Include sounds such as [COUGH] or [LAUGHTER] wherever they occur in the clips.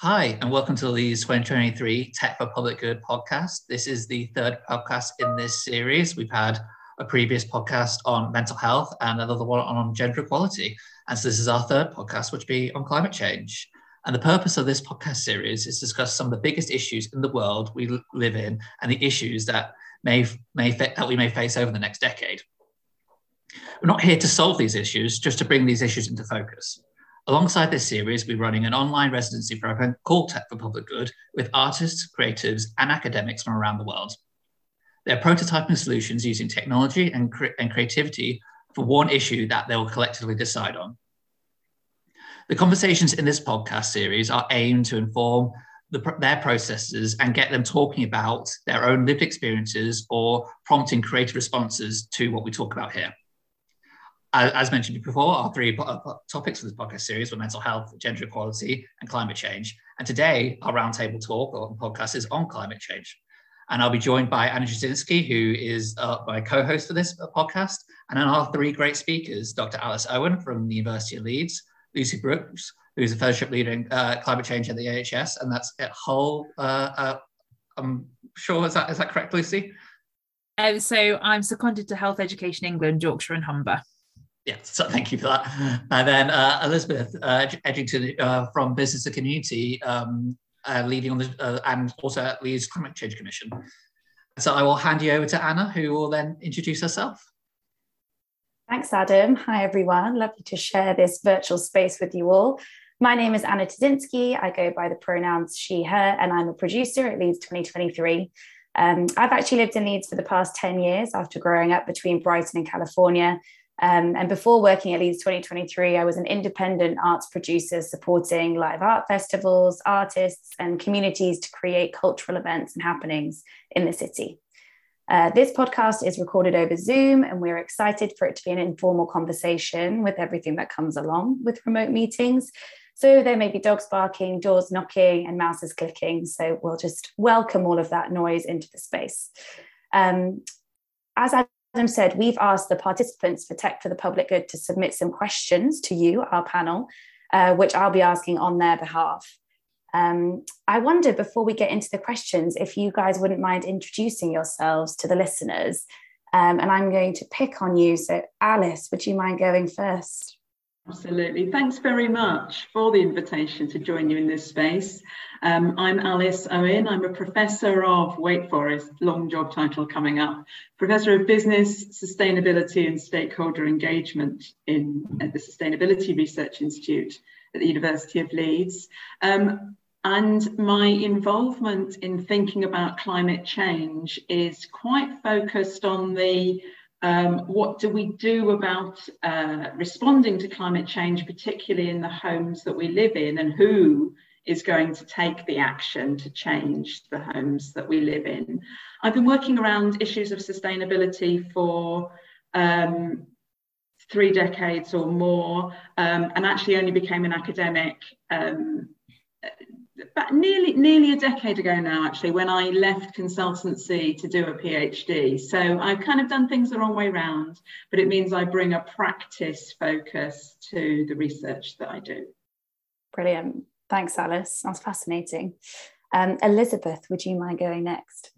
Hi, and welcome to the Leeds 2023 Tech for Public Good podcast. This is the third podcast in this series. We've had a previous podcast on mental health and another one on gender equality. And so this is our third podcast, which will be on climate change. And the purpose of this podcast series is to discuss some of the biggest issues in the world we live in and the issues that may, may that we may face over the next decade. We're not here to solve these issues, just to bring these issues into focus. Alongside this series, we're running an online residency program called Tech for Public Good with artists, creatives, and academics from around the world. They're prototyping solutions using technology and, cre and creativity for one issue that they will collectively decide on. The conversations in this podcast series are aimed to inform the, their processes and get them talking about their own lived experiences or prompting creative responses to what we talk about here as mentioned before, our three topics for this podcast series were mental health, gender equality, and climate change. And today, our roundtable talk or podcast is on climate change. And I'll be joined by Anna Jasinski, who is uh, my co-host for this podcast, and then our three great speakers, Dr. Alice Owen from the University of Leeds, Lucy Brooks, who's a fellowship leader in uh, climate change at the NHS, and that's at Hull. Uh, uh, I'm sure is that is that correct, Lucy? Um, so I'm seconded to Health Education England, Yorkshire and Humber. Yeah, so [LAUGHS] thank you for that. And then uh, Elizabeth uh, Edgington uh, from Business and Community, um, uh, leading on the, uh, and also at Leeds Climate Change Commission. So I will hand you over to Anna, who will then introduce herself. Thanks, Adam. Hi, everyone. Lovely to share this virtual space with you all. My name is Anna Turzynski. I go by the pronouns she, her, and I'm a producer at Leeds 2023. Um, I've actually lived in Leeds for the past 10 years after growing up between Brighton and California um, and before working at Leeds 2023, I was an independent arts producer supporting live art festivals, artists, and communities to create cultural events and happenings in the city. Uh, this podcast is recorded over Zoom, and we're excited for it to be an informal conversation with everything that comes along with remote meetings. So there may be dogs barking, doors knocking, and mouses clicking. So we'll just welcome all of that noise into the space. Um, as I Adam said, we've asked the participants for Tech for the Public Good to submit some questions to you, our panel, uh, which I'll be asking on their behalf. Um, I wonder before we get into the questions, if you guys wouldn't mind introducing yourselves to the listeners. Um, and I'm going to pick on you. So, Alice, would you mind going first? Absolutely. Thanks very much for the invitation to join you in this space. Um, I'm Alice Owen. I'm a professor of Wake Forest, long job title coming up, professor of business, sustainability and stakeholder engagement in at the Sustainability Research Institute at the University of Leeds. Um, and my involvement in thinking about climate change is quite focused on the um, what do we do about uh, responding to climate change, particularly in the homes that we live in, and who is going to take the action to change the homes that we live in? I've been working around issues of sustainability for um, three decades or more, um, and actually only became an academic um, about nearly nearly a decade ago now actually when i left consultancy to do a phd so i've kind of done things the wrong way round but it means i bring a practice focus to the research that i do. Brilliant. Thanks alice. Sounds fascinating. Um, elizabeth would you mind going next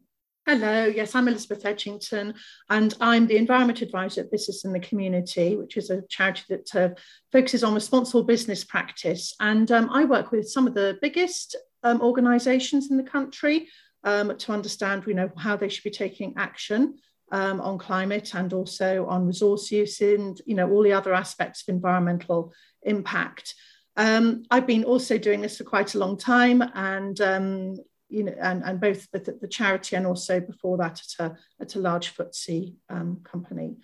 Hello, yes, I'm Elizabeth Edgington, and I'm the Environment Advisor at Business in the Community, which is a charity that uh, focuses on responsible business practice. And um, I work with some of the biggest um, organisations in the country um, to understand, you know, how they should be taking action um, on climate and also on resource use and, you know, all the other aspects of environmental impact. Um, I've been also doing this for quite a long time, and um, you know, and, and both the, the, charity and also before that at a, at a large FTSE um, company.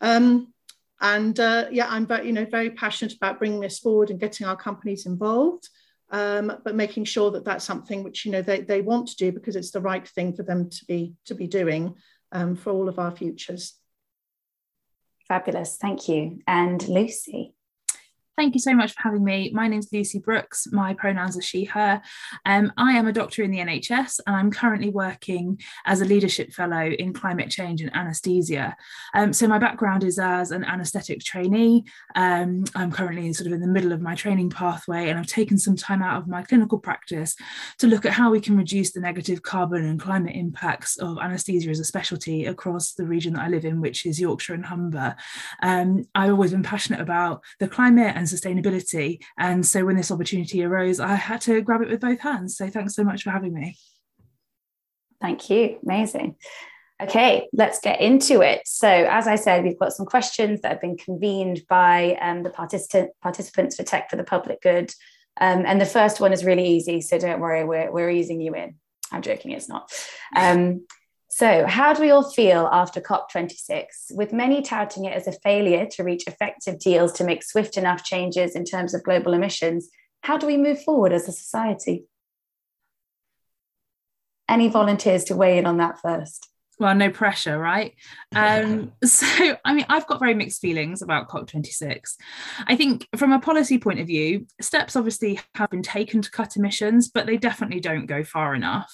Um, and uh, yeah, I'm very, you know, very passionate about bringing this forward and getting our companies involved, um, but making sure that that's something which, you know, they, they want to do because it's the right thing for them to be, to be doing um, for all of our futures. Fabulous, thank you. And Lucy? Thank you so much for having me. My name is Lucy Brooks. My pronouns are she, her. Um, I am a doctor in the NHS and I'm currently working as a leadership fellow in climate change and anaesthesia. Um, so, my background is as an anaesthetic trainee. Um, I'm currently sort of in the middle of my training pathway and I've taken some time out of my clinical practice to look at how we can reduce the negative carbon and climate impacts of anaesthesia as a specialty across the region that I live in, which is Yorkshire and Humber. Um, I've always been passionate about the climate and sustainability. And so when this opportunity arose, I had to grab it with both hands. So thanks so much for having me. Thank you. Amazing. Okay, let's get into it. So, as I said, we've got some questions that have been convened by um, the participant, participants for Tech for the Public Good. Um, and the first one is really easy, so don't worry, we're, we're easing you in. I'm joking, it's not. Um, so, how do we all feel after COP26, with many touting it as a failure to reach effective deals to make swift enough changes in terms of global emissions? How do we move forward as a society? Any volunteers to weigh in on that first? Well no pressure right? [LAUGHS] Um, so i mean i've got very mixed feelings about cop26 i think from a policy point of view steps obviously have been taken to cut emissions but they definitely don't go far enough.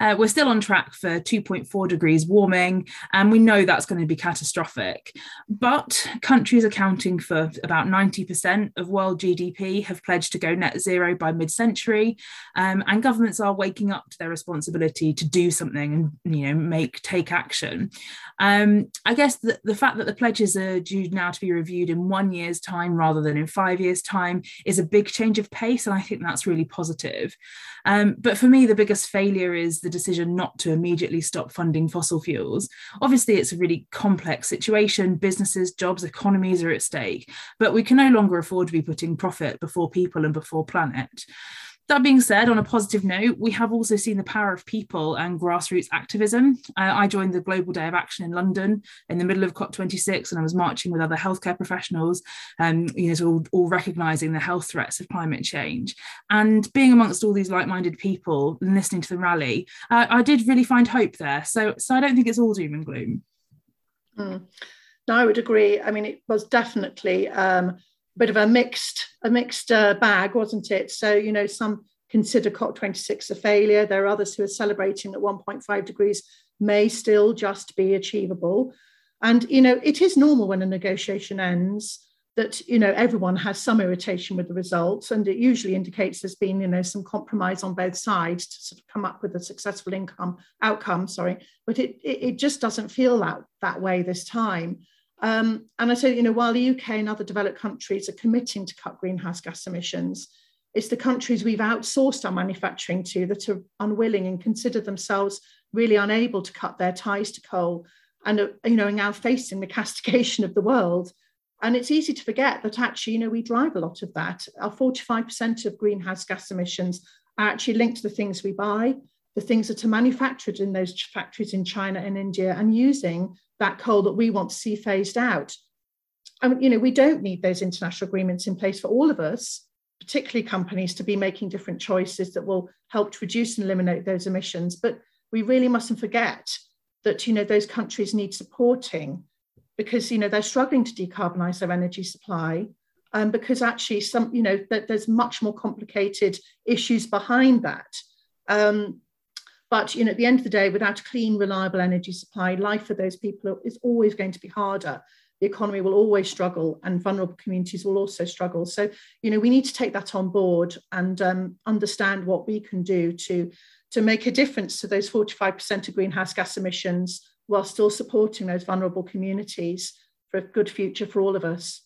Uh, we're still on track for 2.4 degrees warming and we know that's going to be catastrophic. But countries accounting for about 90% of world gdp have pledged to go net zero by mid-century um, and governments are waking up to their responsibility to do something and you know make take action. Um, I guess the, the fact that the pledges are due now to be reviewed in one year's time rather than in five years' time is a big change of pace, and I think that's really positive. Um, but for me, the biggest failure is the decision not to immediately stop funding fossil fuels. Obviously, it's a really complex situation. Businesses, jobs, economies are at stake, but we can no longer afford to be putting profit before people and before planet. That being said, on a positive note, we have also seen the power of people and grassroots activism. Uh, I joined the Global Day of Action in London in the middle of COP26, and I was marching with other healthcare professionals, um, you know, all, all recognizing the health threats of climate change. And being amongst all these like-minded people and listening to the rally, uh, I did really find hope there. So, so I don't think it's all doom and gloom. Mm. No, I would agree. I mean, it was definitely um, bit of a mixed a mixed uh, bag, wasn't it? So you know, some consider COP26 a failure. There are others who are celebrating that 1.5 degrees may still just be achievable. And you know, it is normal when a negotiation ends that you know everyone has some irritation with the results, and it usually indicates there's been you know some compromise on both sides to sort of come up with a successful income outcome. Sorry, but it it, it just doesn't feel that that way this time. Um, and I say, you know, while the UK and other developed countries are committing to cut greenhouse gas emissions, it's the countries we've outsourced our manufacturing to that are unwilling and consider themselves really unable to cut their ties to coal and are, you know, are now facing the [LAUGHS] castigation of the world. And it's easy to forget that actually, you know, we drive a lot of that. Our 45% of greenhouse gas emissions are actually linked to the things we buy, the things that are manufactured in those factories in China and India and using that coal that we want to see phased out. And you know, we don't need those international agreements in place for all of us, particularly companies, to be making different choices that will help to reduce and eliminate those emissions. But we really mustn't forget that you know those countries need supporting because you know they're struggling to decarbonize their energy supply um, because actually some you know that there's much more complicated issues behind that um, but you know, at the end of the day, without a clean, reliable energy supply, life for those people is always going to be harder. The economy will always struggle, and vulnerable communities will also struggle. So, you know, we need to take that on board and um, understand what we can do to to make a difference to those 45% of greenhouse gas emissions while still supporting those vulnerable communities for a good future for all of us.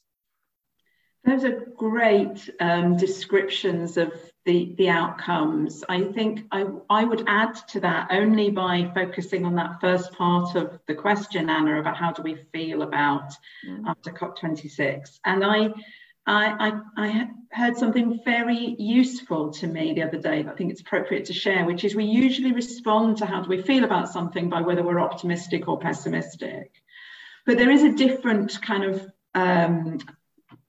Those are great um, descriptions of the, the outcomes. I think I, I would add to that only by focusing on that first part of the question, Anna, about how do we feel about mm. after COP26. And I, I, I, I heard something very useful to me the other day that I think it's appropriate to share, which is we usually respond to how do we feel about something by whether we're optimistic or pessimistic. But there is a different kind of um,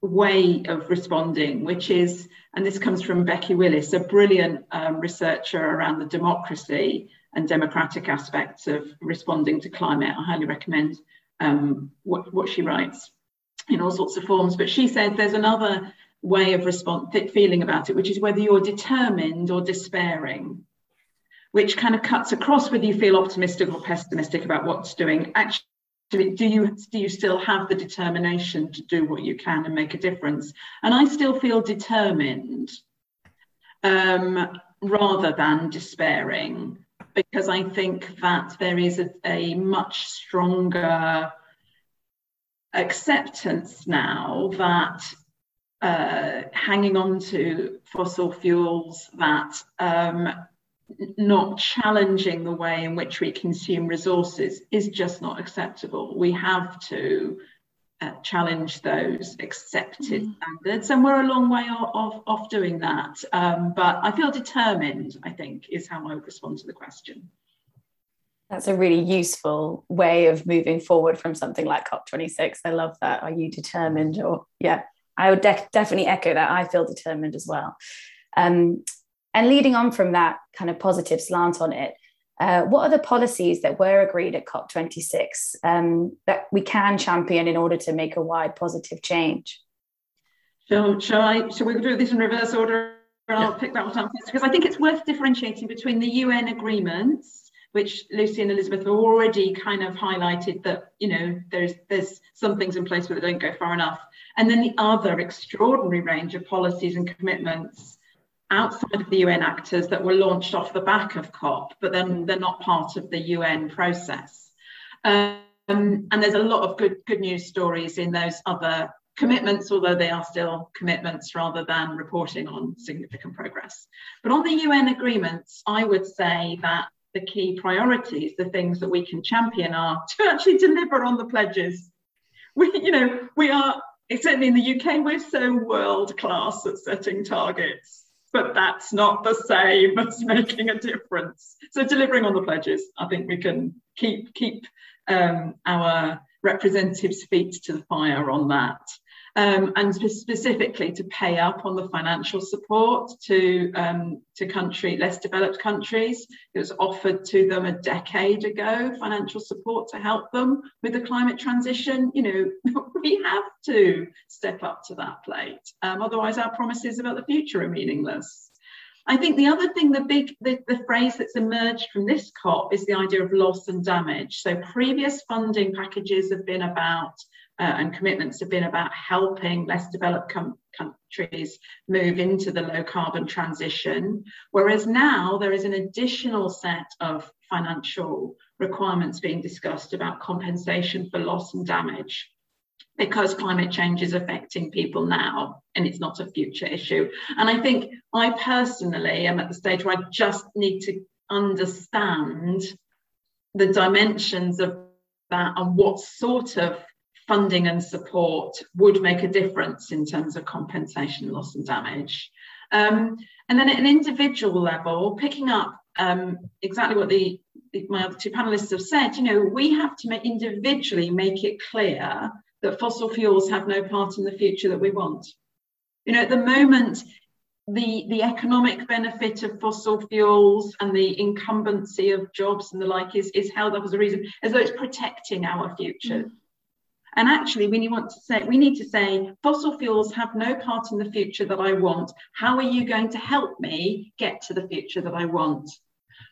way of responding, which is, and this comes from Becky Willis, a brilliant um, researcher around the democracy and democratic aspects of responding to climate. I highly recommend um, what, what she writes in all sorts of forms. But she said there's another way of respond feeling about it, which is whether you're determined or despairing, which kind of cuts across whether you feel optimistic or pessimistic about what's doing. Actually, do you do you still have the determination to do what you can and make a difference? And I still feel determined um, rather than despairing because I think that there is a, a much stronger acceptance now that uh, hanging on to fossil fuels, that um, not challenging the way in which we consume resources is just not acceptable. We have to uh, challenge those accepted mm. standards, and we're a long way off, off doing that. Um, but I feel determined, I think, is how I would respond to the question. That's a really useful way of moving forward from something like COP26. I love that. Are you determined? Or, yeah, I would de- definitely echo that. I feel determined as well. Um, and leading on from that kind of positive slant on it, uh, what are the policies that were agreed at COP26 um, that we can champion in order to make a wide positive change? So, shall I? Shall we do this in reverse order? I'll pick that one up because I think it's worth differentiating between the UN agreements, which Lucy and Elizabeth have already kind of highlighted that you know there's there's some things in place but they don't go far enough, and then the other extraordinary range of policies and commitments outside of the UN actors that were launched off the back of COP, but then they're not part of the UN process. Um, and there's a lot of good good news stories in those other commitments, although they are still commitments rather than reporting on significant progress. But on the UN agreements, I would say that the key priorities, the things that we can champion are [LAUGHS] to actually deliver on the pledges. We, you know, we are certainly in the UK, we're so world class at setting targets but that's not the same [LAUGHS] as making a difference. So delivering on the pledges, I think we can keep keep um, our representatives' feet to the fire on that um, and specifically to pay up on the financial support to um, to country less developed countries. It was offered to them a decade ago, financial support to help them with the climate transition. You know, [LAUGHS] we have to step up to that plate. Um, otherwise, our promises about the future are meaningless. I think the other thing, the big, the, the phrase that's emerged from this COP is the idea of loss and damage. So previous funding packages have been about uh, and commitments have been about helping less developed com- countries move into the low carbon transition. Whereas now there is an additional set of financial requirements being discussed about compensation for loss and damage because climate change is affecting people now and it's not a future issue. And I think I personally am at the stage where I just need to understand the dimensions of that and what sort of funding and support would make a difference in terms of compensation, loss, and damage. Um, and then at an individual level, picking up um, exactly what the, my other two panelists have said, you know, we have to make, individually make it clear that fossil fuels have no part in the future that we want. You know, at the moment, the, the economic benefit of fossil fuels and the incumbency of jobs and the like is, is held up as a reason, as though it's protecting our future. Mm. And actually, we want to say we need to say fossil fuels have no part in the future that I want. How are you going to help me get to the future that I want?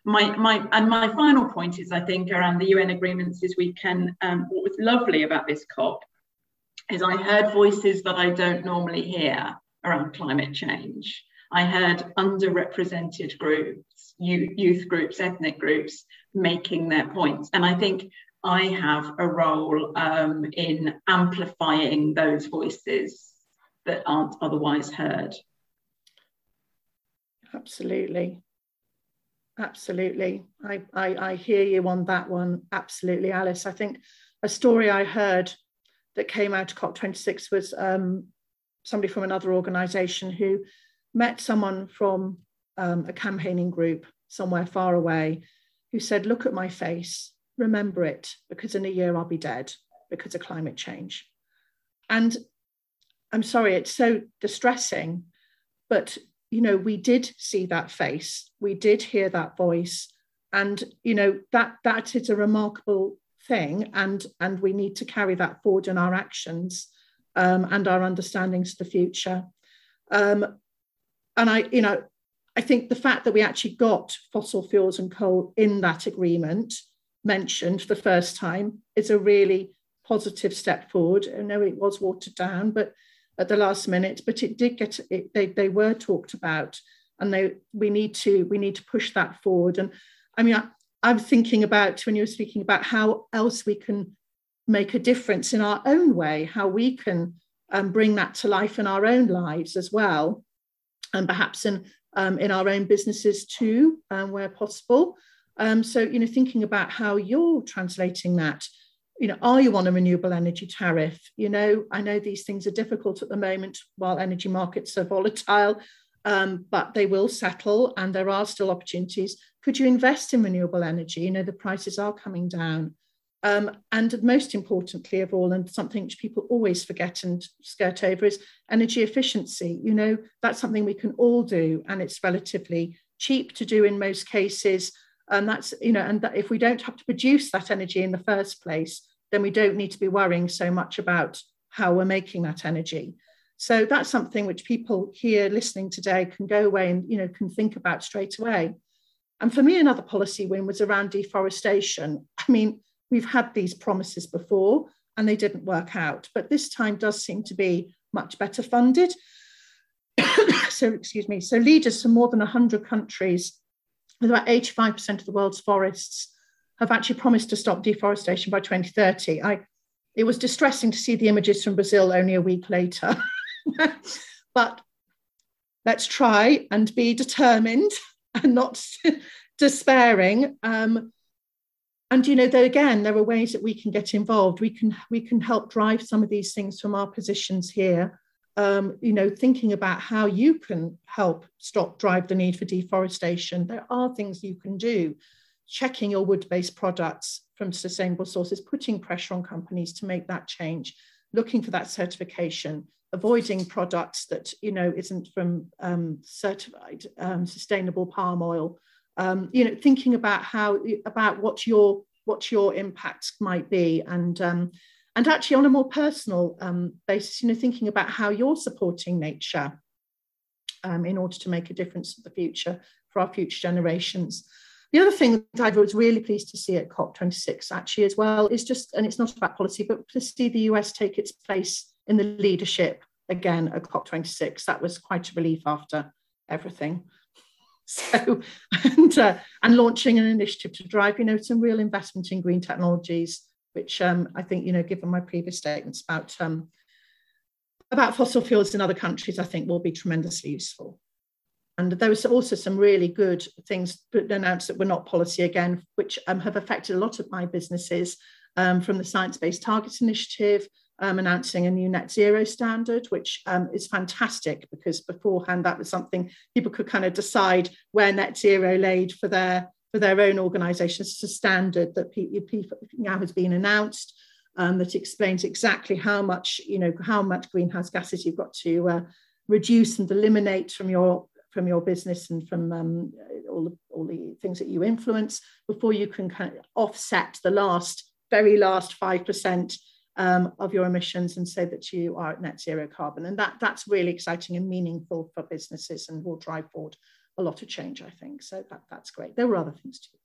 My, my and my final point is I think around the UN agreements is we can um, what was lovely about this COP is I heard voices that I don't normally hear around climate change. I heard underrepresented groups, youth groups, ethnic groups making their points. And I think I have a role um, in amplifying those voices that aren't otherwise heard. Absolutely. Absolutely. I, I, I hear you on that one. Absolutely, Alice. I think a story I heard that came out of COP26 was um, somebody from another organization who met someone from um, a campaigning group somewhere far away who said, Look at my face remember it because in a year I'll be dead because of climate change. And I'm sorry, it's so distressing, but you know, we did see that face, we did hear that voice, and you know that that is a remarkable thing, and and we need to carry that forward in our actions um, and our understandings of the future. Um, and I, you know, I think the fact that we actually got fossil fuels and coal in that agreement mentioned the first time is a really positive step forward. I know it was watered down, but at the last minute, but it did get it, they, they were talked about and they we need to we need to push that forward. And I mean, I, I'm thinking about when you were speaking about how else we can make a difference in our own way, how we can um, bring that to life in our own lives as well, and perhaps in um, in our own businesses too, um, where possible. Um, so you know, thinking about how you're translating that. You know, are you on a renewable energy tariff? You know, I know these things are difficult at the moment while energy markets are volatile, um, but they will settle, and there are still opportunities. Could you invest in renewable energy? You know, the prices are coming down. Um, and most importantly of all, and something which people always forget and skirt over, is energy efficiency. You know, that's something we can all do, and it's relatively cheap to do in most cases. And that's, you know, and that if we don't have to produce that energy in the first place, then we don't need to be worrying so much about how we're making that energy. So that's something which people here listening today can go away and, you know, can think about straight away. And for me, another policy win was around deforestation. I mean, we've had these promises before and they didn't work out, but this time does seem to be much better funded. [COUGHS] so, excuse me, so leaders from more than 100 countries, with about 85% of the world's forests, have actually promised to stop deforestation by 2030. I, it was distressing to see the images from Brazil only a week later. [LAUGHS] but let's try and be determined and not [LAUGHS] despairing. Um, and you know though again there are ways that we can get involved we can we can help drive some of these things from our positions here um, you know thinking about how you can help stop drive the need for deforestation. There are things you can do. Checking your wood-based products from sustainable sources putting pressure on companies to make that change looking for that certification avoiding products that you know isn't from um, certified um, sustainable palm oil. Um, you know, thinking about how about what your what your impacts might be, and um, and actually on a more personal um, basis, you know, thinking about how you're supporting nature um, in order to make a difference for the future for our future generations. The other thing that I was really pleased to see at COP26 actually as well is just, and it's not about policy, but to see the US take its place in the leadership again at COP26. That was quite a relief after everything. [LAUGHS] So, and, uh, and launching an initiative to drive, you know, some real investment in green technologies, which um, I think, you know, given my previous statements about um, about fossil fuels in other countries, I think will be tremendously useful. And there was also some really good things announced that were not policy again, which um, have affected a lot of my businesses um, from the Science Based Targets Initiative, um, announcing a new net zero standard, which um, is fantastic because beforehand that was something people could kind of decide where net zero laid for their for their own organisations. A standard that now has been announced um, that explains exactly how much you know how much greenhouse gases you've got to uh, reduce and eliminate from your from your business and from um, all, the, all the things that you influence before you can kind of offset the last very last five percent um, of your emissions and say that you are at net zero carbon. And that, that's really exciting and meaningful for businesses and will drive forward a lot of change, I think. So that, that's great. There were other things too.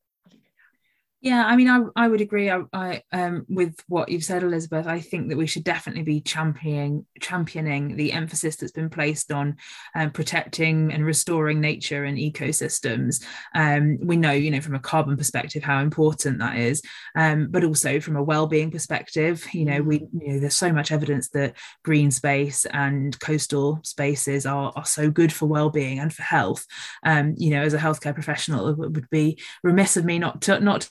Yeah, I mean, I, I would agree. I, I um, with what you've said, Elizabeth. I think that we should definitely be championing championing the emphasis that's been placed on um, protecting and restoring nature and ecosystems. Um, we know, you know, from a carbon perspective, how important that is, um, but also from a well-being perspective. You know, we you know, there's so much evidence that green space and coastal spaces are are so good for well-being and for health. Um, you know, as a healthcare professional, it would be remiss of me not to not to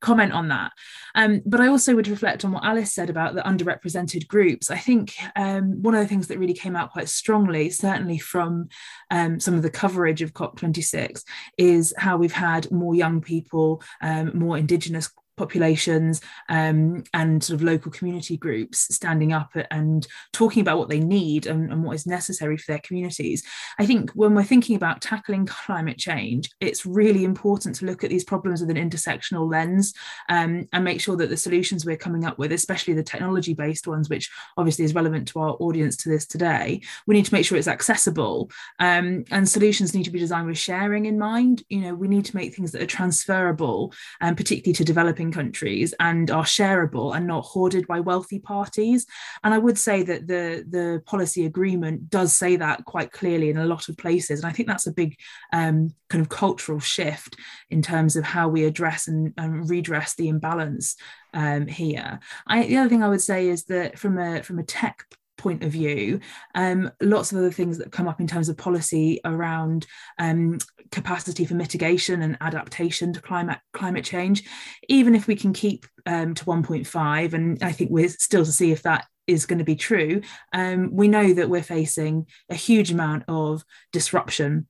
comment on that. Um, but I also would reflect on what Alice said about the underrepresented groups. I think um, one of the things that really came out quite strongly, certainly from um, some of the coverage of COP26, is how we've had more young people, um, more Indigenous populations um, and sort of local community groups standing up and talking about what they need and, and, what is necessary for their communities. I think when we're thinking about tackling climate change, it's really important to look at these problems with an intersectional lens um, and make sure that the solutions we're coming up with, especially the technology based ones, which obviously is relevant to our audience to this today, we need to make sure it's accessible um, and solutions need to be designed with sharing in mind. You know, we need to make things that are transferable, and um, particularly to developing countries, and are shareable and not hoarded by wealthy parties. And I would say that the the policy agreement does say that quite clearly in a lot of places, and I think that's a big um, kind of cultural shift in terms of how we address and, and redress the imbalance um, here. I, the other thing I would say is that from a from a tech point of view, um, lots of other things that come up in terms of policy around um, capacity for mitigation and adaptation to climate climate change. Even if we can keep um, to 1.5, and I think we're still to see if that is going to be true, um, we know that we're facing a huge amount of disruption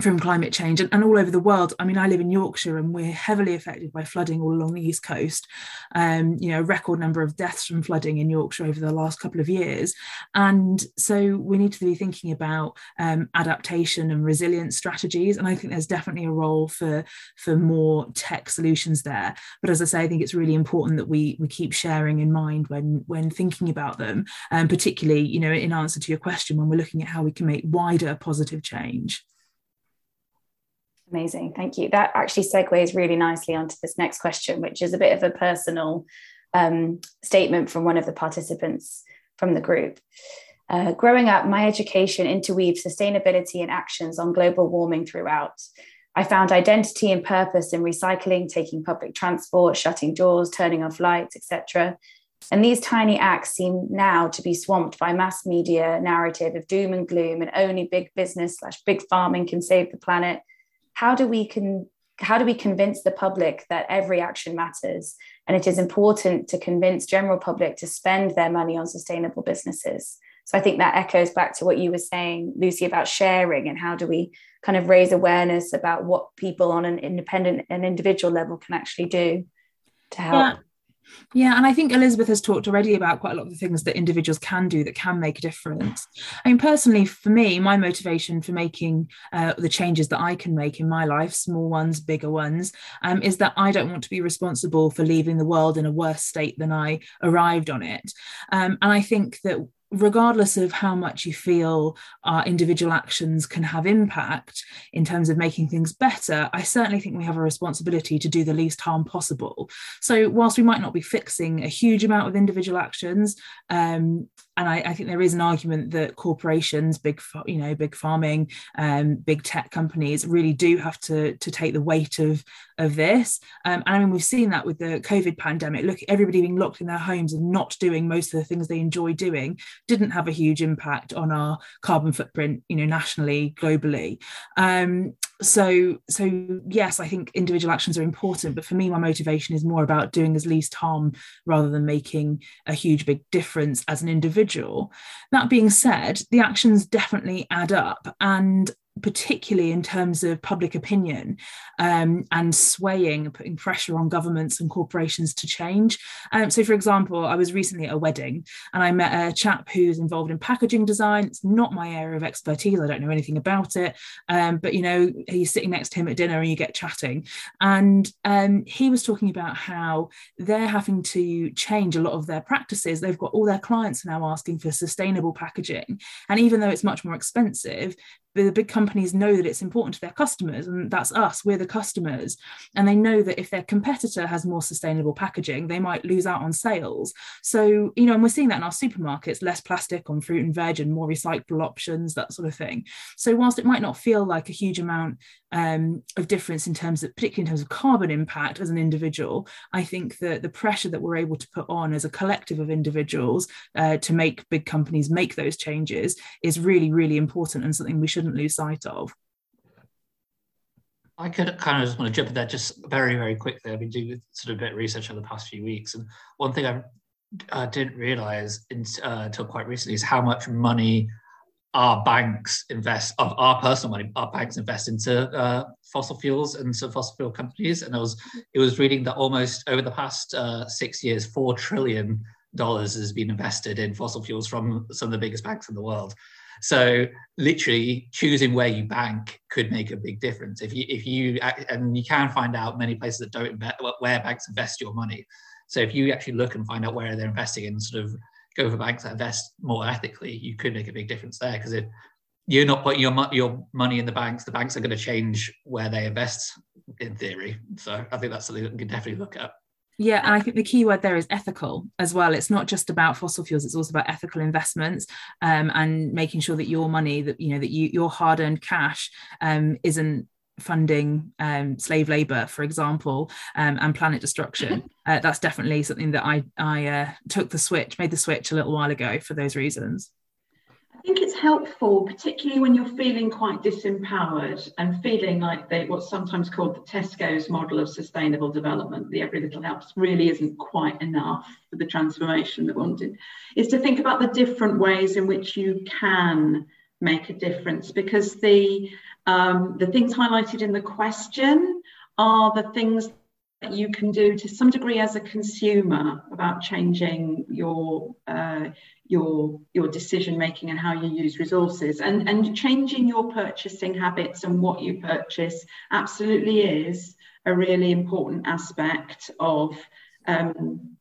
from climate change and, and, all over the world. I mean, I live in Yorkshire and we're heavily affected by flooding all along the east coast. Um, you know, a record number of deaths from flooding in Yorkshire over the last couple of years. And so we need to be thinking about um, adaptation and resilience strategies. And I think there's definitely a role for, for more tech solutions there. But as I say, I think it's really important that we, we keep sharing in mind when, when thinking about them, and um, particularly, you know, in answer to your question, when we're looking at how we can make wider positive change. Amazing, thank you. That actually segues really nicely onto this next question, which is a bit of a personal um, statement from one of the participants from the group. Uh, growing up, my education interweaved sustainability and actions on global warming throughout. I found identity and purpose in recycling, taking public transport, shutting doors, turning off lights, etc. And these tiny acts seem now to be swamped by mass media narrative of doom and gloom, and only big business slash big farming can save the planet how do we can how do we convince the public that every action matters? And it is important to convince general public to spend their money on sustainable businesses. So i think that echoes back to what you were saying lucy about sharing and how do we kind of raise awareness about what people on an independent and individual level can actually do to help. Yeah. Yeah, and I think Elizabeth has talked already about quite a lot of the things that individuals can do that can make a difference. I mean, personally, for me, my motivation for making uh, the changes that I can make in my life, small ones, bigger ones, um, is that I don't want to be responsible for leaving the world in a worse state than I arrived on it. Um, and I think that regardless of how much you feel our individual actions can have impact in terms of making things better, I certainly think we have a responsibility to do the least harm possible. So, whilst we might not be fixing a huge amount of individual actions, um, and I, I, think there is an argument that corporations, big, you know, big farming, um, big tech companies, really do have to to take the weight of of this. Um, and I mean, we've seen that with the COVID pandemic. Look, everybody being locked in their homes and not doing most of the things they enjoy doing didn't have a huge impact on our carbon footprint, you know, nationally, globally. Um, so so yes i think individual actions are important but for me my motivation is more about doing as least harm rather than making a huge big difference as an individual that being said the actions definitely add up and particularly in terms of public opinion um, and swaying, putting pressure on governments and corporations to change. Um, so, for example, I was recently at a wedding and I met a chap who's involved in packaging design. It's not my area of expertise. I don't know anything about it. Um, but, you know, he's sitting next to him at dinner and you get chatting. And um, he was talking about how they're having to change a lot of their practices. They've got all their clients now asking for sustainable packaging. And even though it's much more expensive, the big companies know that it's important to their customers and that's us we're the customers. And they know that if their competitor has more sustainable packaging they might lose out on sales. So you know and we're seeing that in our supermarkets less plastic on fruit and veg and more recyclable options that sort of thing. So whilst it might not feel like a huge amount um, of difference in terms of particularly in terms of carbon impact as an individual i think that the pressure that we're able to put on as a collective of individuals uh, to make big companies make those changes is really really important and something we shouldn't lose sight of. I could kind of just want to jump in there just very, very quickly. I've been doing sort of a bit of research over the past few weeks, and one thing I uh, didn't realize in, uh, until quite recently is how much money our banks invest of our personal money our banks invest into uh, fossil fuels and some fossil fuel companies. And i was it was reading that almost over the past uh, six years four trillion dollars has been invested in fossil fuels from some of the biggest banks in the world so literally choosing where you bank could make a big difference. If you if you and you can find out many places that don't invest where banks invest your money. So if you actually look and find out where they're investing and sort of go for banks that invest more ethically you could make a big difference there. Because if you're not putting your, your money in the banks the banks are going to change where they invest in theory. So i think that's something that we can definitely look at yeah, and I think the key word there is ethical as well. It's not just about fossil fuels; it's also about ethical investments um, and making sure that your money, that you know, that you, your hard-earned cash, um, isn't funding um, slave labor, for example, um, and planet destruction. Uh, that's definitely something that I I uh, took the switch, made the switch a little while ago for those reasons. Think it's helpful, particularly when you're feeling quite disempowered and feeling like they, what's sometimes called the Tesco's model of sustainable development, the every little helps, really isn't quite enough for the transformation that wanted, is to think about the different ways in which you can make a difference. Because the um, the things highlighted in the question are the things that you can do to some degree as a consumer about changing your uh, your your decision making and how you use resources. And and changing your purchasing habits and what you purchase absolutely is a really important aspect of um,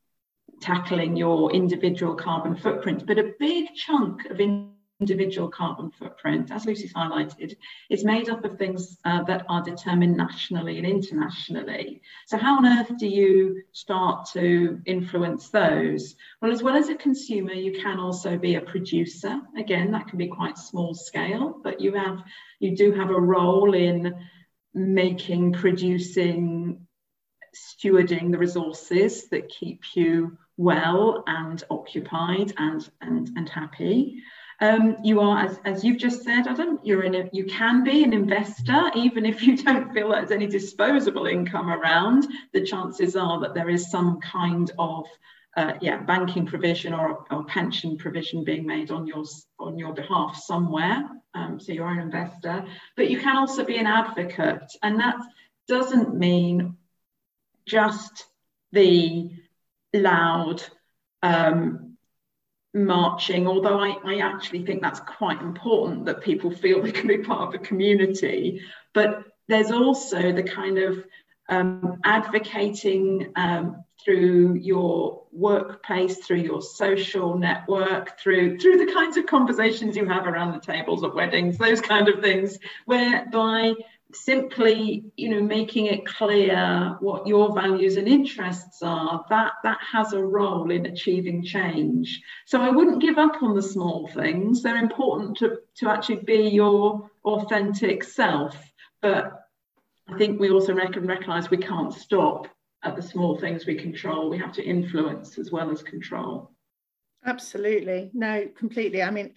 tackling your individual carbon footprint. But a big chunk of in individual carbon footprint, as Lucy's highlighted, is made up of things uh, that are determined nationally and internationally. So how on earth do you start to influence those? Well, as well as a consumer, you can also be a producer. Again, that can be quite small scale, but you have you do have a role in making, producing, stewarding the resources that keep you well and occupied and, and, and happy. Um, you are, as, as you've just said, Adam, you're in a, you can be an investor, even if you [LAUGHS] don't feel there's any disposable income around, the chances are that there is some kind of uh, yeah, banking provision or, or pension provision being made on your, on your behalf somewhere. Um, so you're an investor, but you can also be an advocate. And that doesn't mean just the loud um, marching, although I, I actually think that's quite important that people feel [LAUGHS] they can be part of a community. But there's also the kind of um, advocating um, through your workplace, through your social network, through through the kinds of conversations you have around the tables at weddings, those kind of things, whereby simply you know making it clear what your values and interests are that that has a role in achieving change. So i wouldn't give up on the small things. They're important to to actually be your authentic self. But i think we also reckon, recognize we can't stop at the small things we control. We have to influence as well as control. Absolutely. No completely. I mean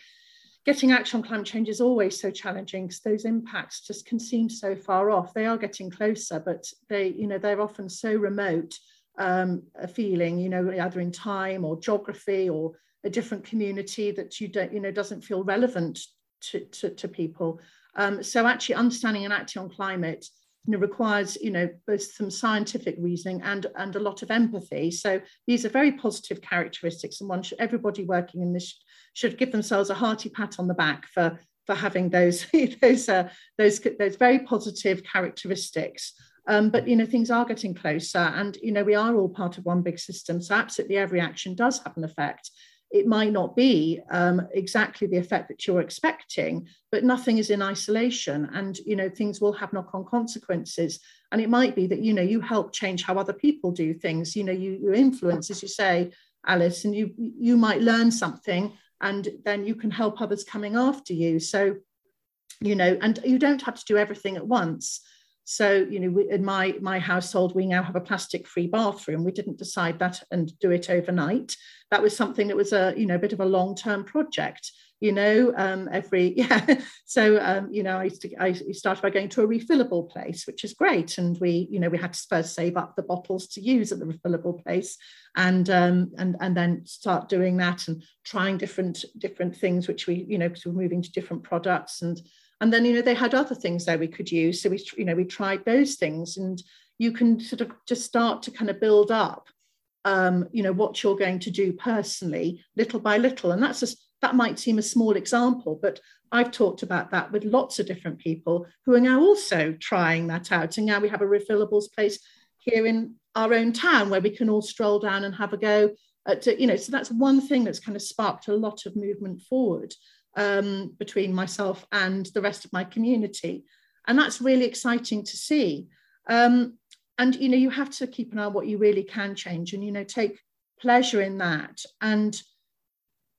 getting action on climate change is always so challenging because those impacts just can seem so far off. They are getting closer, but they, you know, they're often so remote um, a feeling, you know, either in time or geography or a different community that you don't, you know, doesn't feel relevant to, to, to people. Um, so actually understanding and acting on climate you know, requires you know both some scientific reasoning and and a lot of empathy. So these are very positive characteristics, and one should, everybody working in this should give themselves a hearty pat on the back for for having those [LAUGHS] those uh, those those very positive characteristics. Um, but you know things are getting closer, and you know we are all part of one big system. So absolutely every action does have an effect it might not be um, exactly the effect that you're expecting, but nothing is in isolation, and you know things will have knock-on consequences. And it might be that you know you help change how other people do things. You know you, you influence, as you say, Alice, and you you might learn something, and then you can help others coming after you. So, you know, and you don't have to do everything at once. So, you know, in my my household, we now have a plastic-free bathroom. We didn't decide that and do it overnight. That was something that was a you know a bit of a long-term project. you know, um, every, [LAUGHS] yeah. So, um, you know, I used to, I started by going to a refillable place, which is great. And we, you know, we had to first save up the bottles to use at the refillable place and, um, and, and then start doing that and trying different, different things, which we, you know, because we're moving to different products and, and then, you know, they had other things there we could use. So we, you know, we tried those things and you can sort of just start to kind of build up um, you know what you're going to do personally little by little. And that's just that might seem a small example but i've talked about that with lots of different people who are now also trying that out. And now we have a refillables place here in our own town where we can all stroll down and have a go at you know so that's one thing that's kind of sparked a lot of movement forward um, between myself and the rest of my community. And that's really exciting to see. Um, and you know you have to keep an eye on what you really can change and you know take pleasure in that. And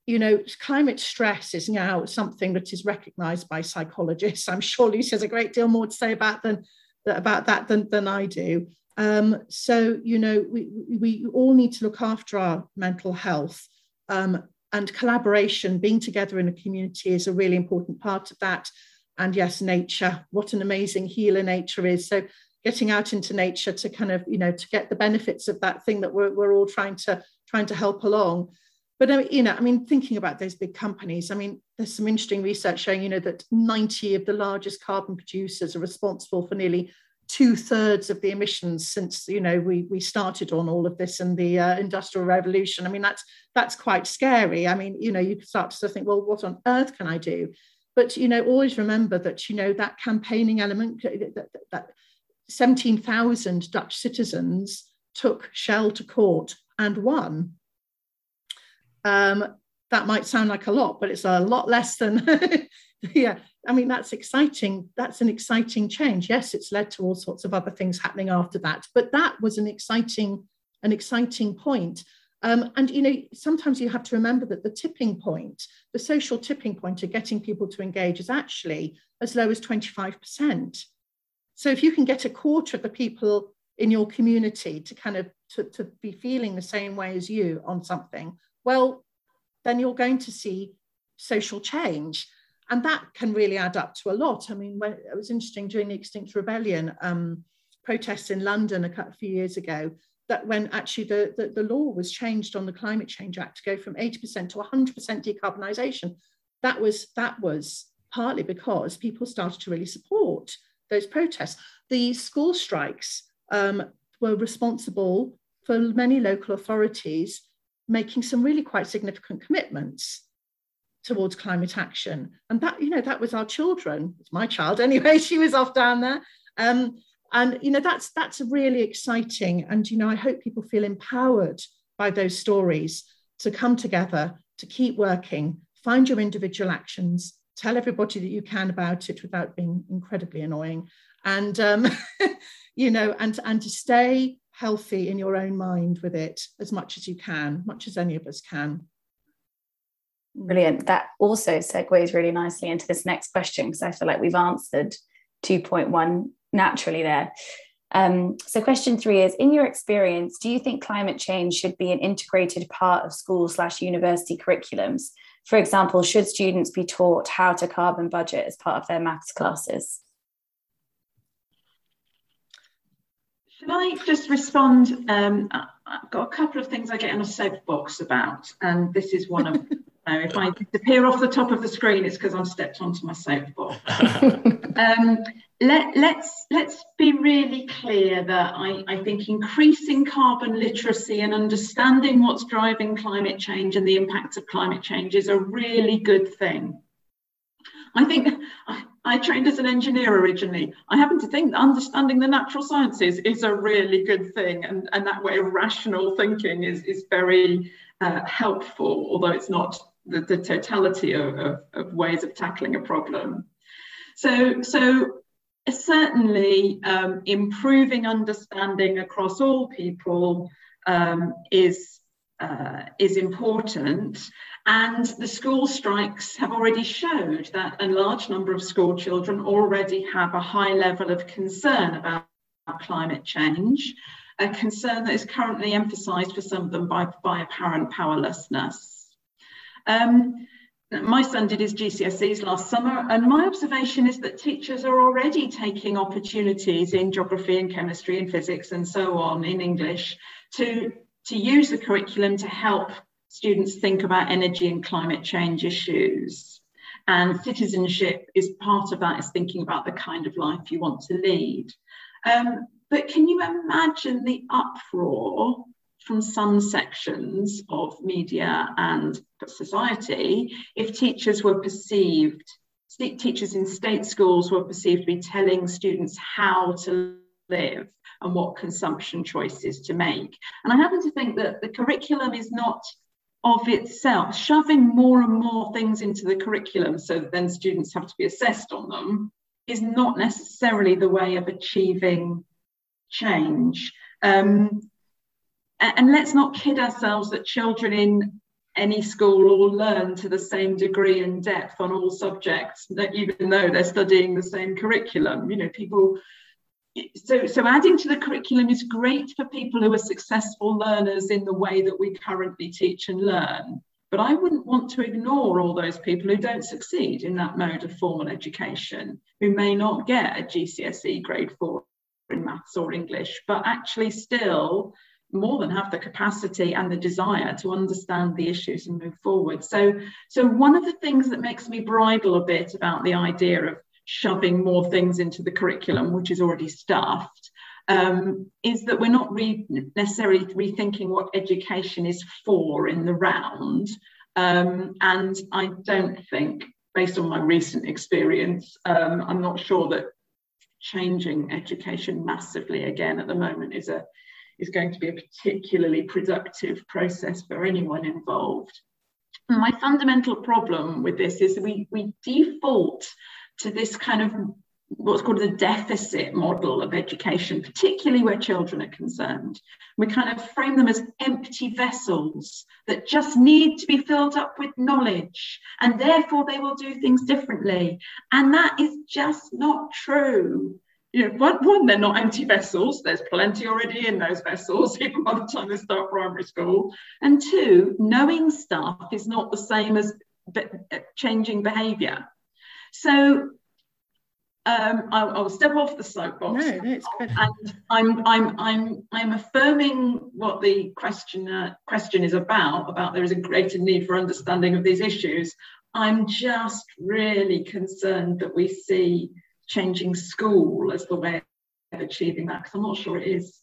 you know climate stress is now something that is recognized by psychologists. I'm sure lucy has a great deal more to say about than about that than, than i do. Um, so you know we, we all need to look after our mental health um, and collaboration being together in a community is a really important part of that. And yes nature what an amazing healer nature is. So getting out into nature to kind of you know to get the benefits of that thing that we're, we're all trying to trying to help along. But uh, you know i mean thinking about those big companies i mean there's some interesting research showing you know that 90 of the largest carbon producers are responsible for nearly two thirds of the emissions since you know we we started on all of this in the uh, industrial revolution. I mean that's that's quite scary. I mean you know you start to think well what on earth can i do? But you know always remember that you know that campaigning element that, that 17,000 Dutch citizens took Shell to court and won. Um, that might sound like a lot, but it's a lot less than, [LAUGHS] [LAUGHS] yeah. I mean, that's exciting. That's an exciting change. Yes, it's led to all sorts of other things happening after that, but that was an exciting, an exciting point. Um, and you know, sometimes you have to remember that the tipping point, the social tipping point of getting people to engage, is actually as low as 25%. So if you can get a quarter of the people in your community to kind of to, to be feeling the same way as you on something, well, then you're going to see social change. And that can really add up to a lot. I mean, when it was interesting during the Extinction Rebellion um, protests in London a, a few years ago, that when actually the, the, the, law was changed on the Climate Change Act to go from 80% to 100% decarbonisation, that was that was partly because people started to really support those protests. The school strikes um, were responsible for many local authorities making some really quite significant commitments towards climate action. And that, you know, that was our children. It's my child anyway. [LAUGHS] She was off down there. Um, and you know, that's that's really exciting. And you know, I hope people feel empowered by those stories to come together, to keep working, find your individual actions, tell everybody that you can about it without being incredibly annoying and um, [LAUGHS] you know and and to stay healthy in your own mind with it as much as you can much as any of us can brilliant that also segues really nicely into this next question because i feel like we've answered 2.1 naturally there um, so question three is in your experience do you think climate change should be an integrated part of school slash university curriculums for example, should students be taught how to carbon budget as part of their maths classes? Should I just respond? Um, I've got a couple of things I get in a soapbox about, and this is one of [LAUGHS] uh, if I disappear off the top of the screen, it's because I've stepped onto my soapbox. [LAUGHS] um, let, let's let's be really clear that I, I think increasing carbon literacy and understanding what's driving climate change and the impacts of climate change is a really good thing. I think I, I trained as an engineer originally. I happen to think that understanding the natural sciences is a really good thing, and, and that way of rational thinking is, is very uh, helpful, although it's not the, the totality of, of, of ways of tackling a problem. So, so certainly um, improving understanding across all people um, is, uh, is important. And the school strikes have already showed that a large number of school children already have a high level of concern about climate change, a concern that is currently emphasised for some of them by, by apparent powerlessness. Um, my son did his GCSEs last summer, and my observation is that teachers are already taking opportunities in geography and chemistry and physics and so on in English to, to use the curriculum to help students think about energy and climate change issues. And citizenship is part of that, is thinking about the kind of life you want to lead. Um, but can you imagine the uproar from some sections of media and society if teachers were perceived, teachers in state schools were perceived to be telling students how to live and what consumption choices to make. And I happen to think that the curriculum is not of itself, shoving more and more things into the curriculum so that then students have to be assessed on them is not necessarily the way of achieving change. Um, and let's not kid ourselves that children in any school all learn to the same degree and depth on all subjects, that even though they're studying the same curriculum. You know, people. So, so adding to the curriculum is great for people who are successful learners in the way that we currently teach and learn. But I wouldn't want to ignore all those people who don't succeed in that mode of formal education, who may not get a GCSE grade four in maths or English, but actually still more than have the capacity and the desire to understand the issues and move forward. So, so one of the things that makes me bridle a bit about the idea of shoving more things into the curriculum, which is already stuffed, um, is that we're not re- necessarily rethinking what education is for in the round. Um, and I don't think, based on my recent experience, um, I'm not sure that changing education massively again at the moment is a is going to be a particularly productive process for anyone involved. My fundamental problem with this is we, we default to this kind of what's called the deficit model of education, particularly where children are concerned. We kind of frame them as empty vessels that just need to be filled up with knowledge, and therefore they will do things differently. And that is just not true you know, one, one, they're not empty vessels. There's plenty already in those vessels, [LAUGHS] even by the time they start primary school. And two, knowing stuff is not the same as be- changing behaviour. So um, I'll, I'll, step off the soapbox. No, no, it's good. And I'm, I'm, I'm, I'm affirming what the question, uh, question is about, about there is a greater need for understanding of these issues. I'm just really concerned that we see changing school as the way of achieving that because I'm not sure it is.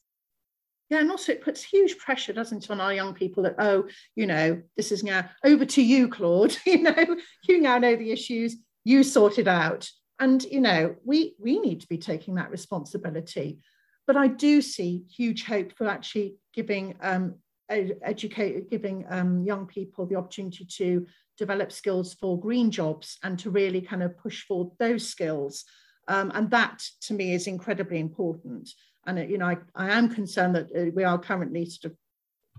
Yeah, and also it puts huge pressure, doesn't it, on our young people that, oh, you know, this is now over to you, Claude. [LAUGHS] you know, you now know the issues, you sort it out. And, you know, we we need to be taking that responsibility. But I do see huge hope for actually giving um, educate giving um, young people the opportunity to develop skills for green jobs and to really kind of push forward those skills um, and that to me is incredibly important. And, uh, you know, I, I am concerned that uh, we are currently sort of,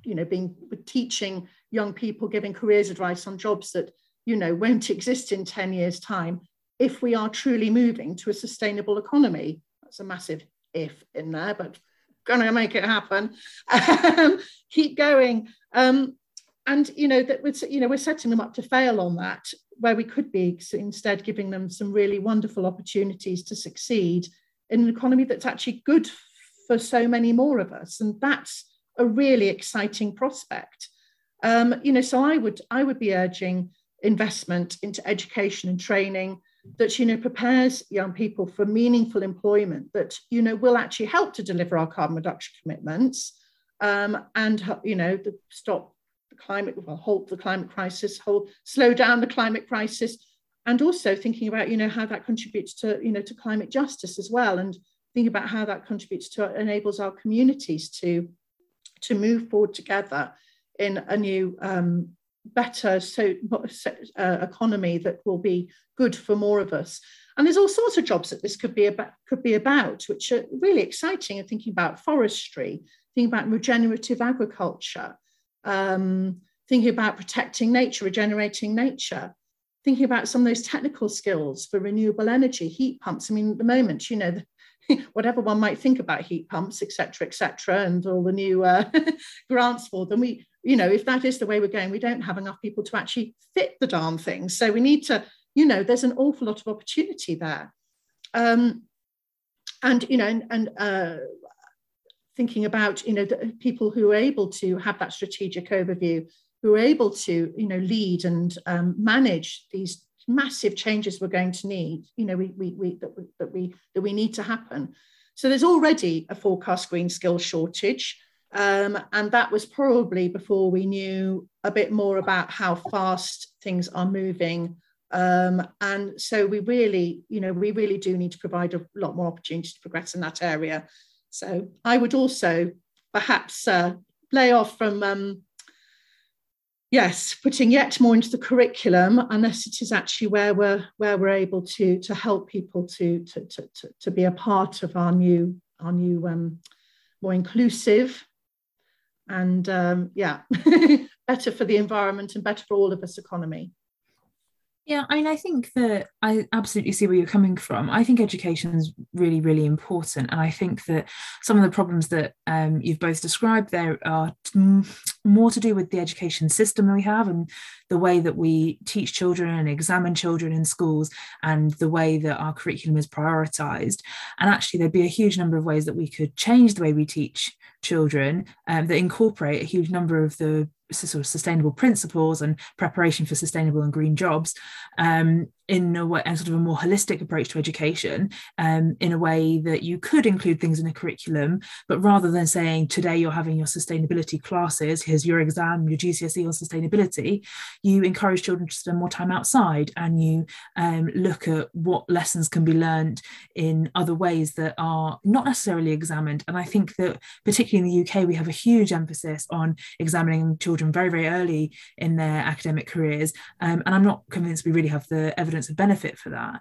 you know, being teaching young people, giving careers advice on jobs that, you know, won't [LAUGHS] exist in 10 years' time if we are truly moving to a sustainable economy. That's a massive if in there, but gonna make it happen. Um, [LAUGHS] keep going. Um, and you know that we're, you know we're setting them up to fail on that where we could be instead giving them some really wonderful opportunities to succeed in an economy that's actually good for so many more of us. And that's a really exciting prospect. Um, you know so i would i would be urging investment into education and training that you know prepares young people for meaningful employment that you know will actually help to deliver our carbon reduction commitments um, and you know the stop climate, well, halt the climate crisis, hold, slow down the climate crisis, and also thinking about, you know, how that contributes to, you know, to climate justice as well, and thinking about how that contributes to enables our communities to to move forward together in a new um, better so uh, economy that will be good for more of us. And there's all sorts of jobs that this could be about could be about which are really exciting and thinking about forestry thinking about regenerative agriculture um, thinking about protecting nature, regenerating nature, thinking about some of those technical skills for renewable energy, heat pumps. I mean, at the moment, you know, [LAUGHS] whatever one might think about heat pumps, etc., etc., and all the new uh, [LAUGHS] grants for them. We, you know, if that is the way we're going, we don't have enough people to actually fit the darn things. So we need to, you know, there's an awful lot of opportunity there. Um, and you know, and, and uh, thinking about you know people who are able to have that strategic overview, who are able to you know lead and um, manage these massive changes we're going to need, you know, we, we, we, that, we, that, we, that we need to happen. So there's already a forecast green skill shortage. Um, and that was probably before we knew a bit more about how fast things are moving. Um, and so we really, you know, we really do need to provide a lot more opportunities to progress in that area. So I would also perhaps uh, lay off from um, yes, putting yet more into the curriculum, unless it is actually where we're where we're able to to help people to to to, to, to be a part of our new our new um, more inclusive and um, yeah, [LAUGHS] better for the environment and better for all of us economy. Yeah, I mean, I think that I absolutely see where you're coming from. I think education is really, really important. And I think that some of the problems that um, you've both described there are t- more to do with the education system that we have and the way that we teach children and examine children in schools and the way that our curriculum is prioritized. And actually, there'd be a huge number of ways that we could change the way we teach children um, that incorporate a huge number of the sort of sustainable principles and preparation for sustainable and green jobs. Um, in a way, sort of a more holistic approach to education, um, in a way that you could include things in a curriculum, but rather than saying today you're having your sustainability classes, here's your exam, your GCSE on sustainability, you encourage children to spend more time outside and you um, look at what lessons can be learned in other ways that are not necessarily examined. And I think that particularly in the UK, we have a huge emphasis on examining children very, very early in their academic careers. Um, and I'm not convinced we really have the evidence of benefit for that.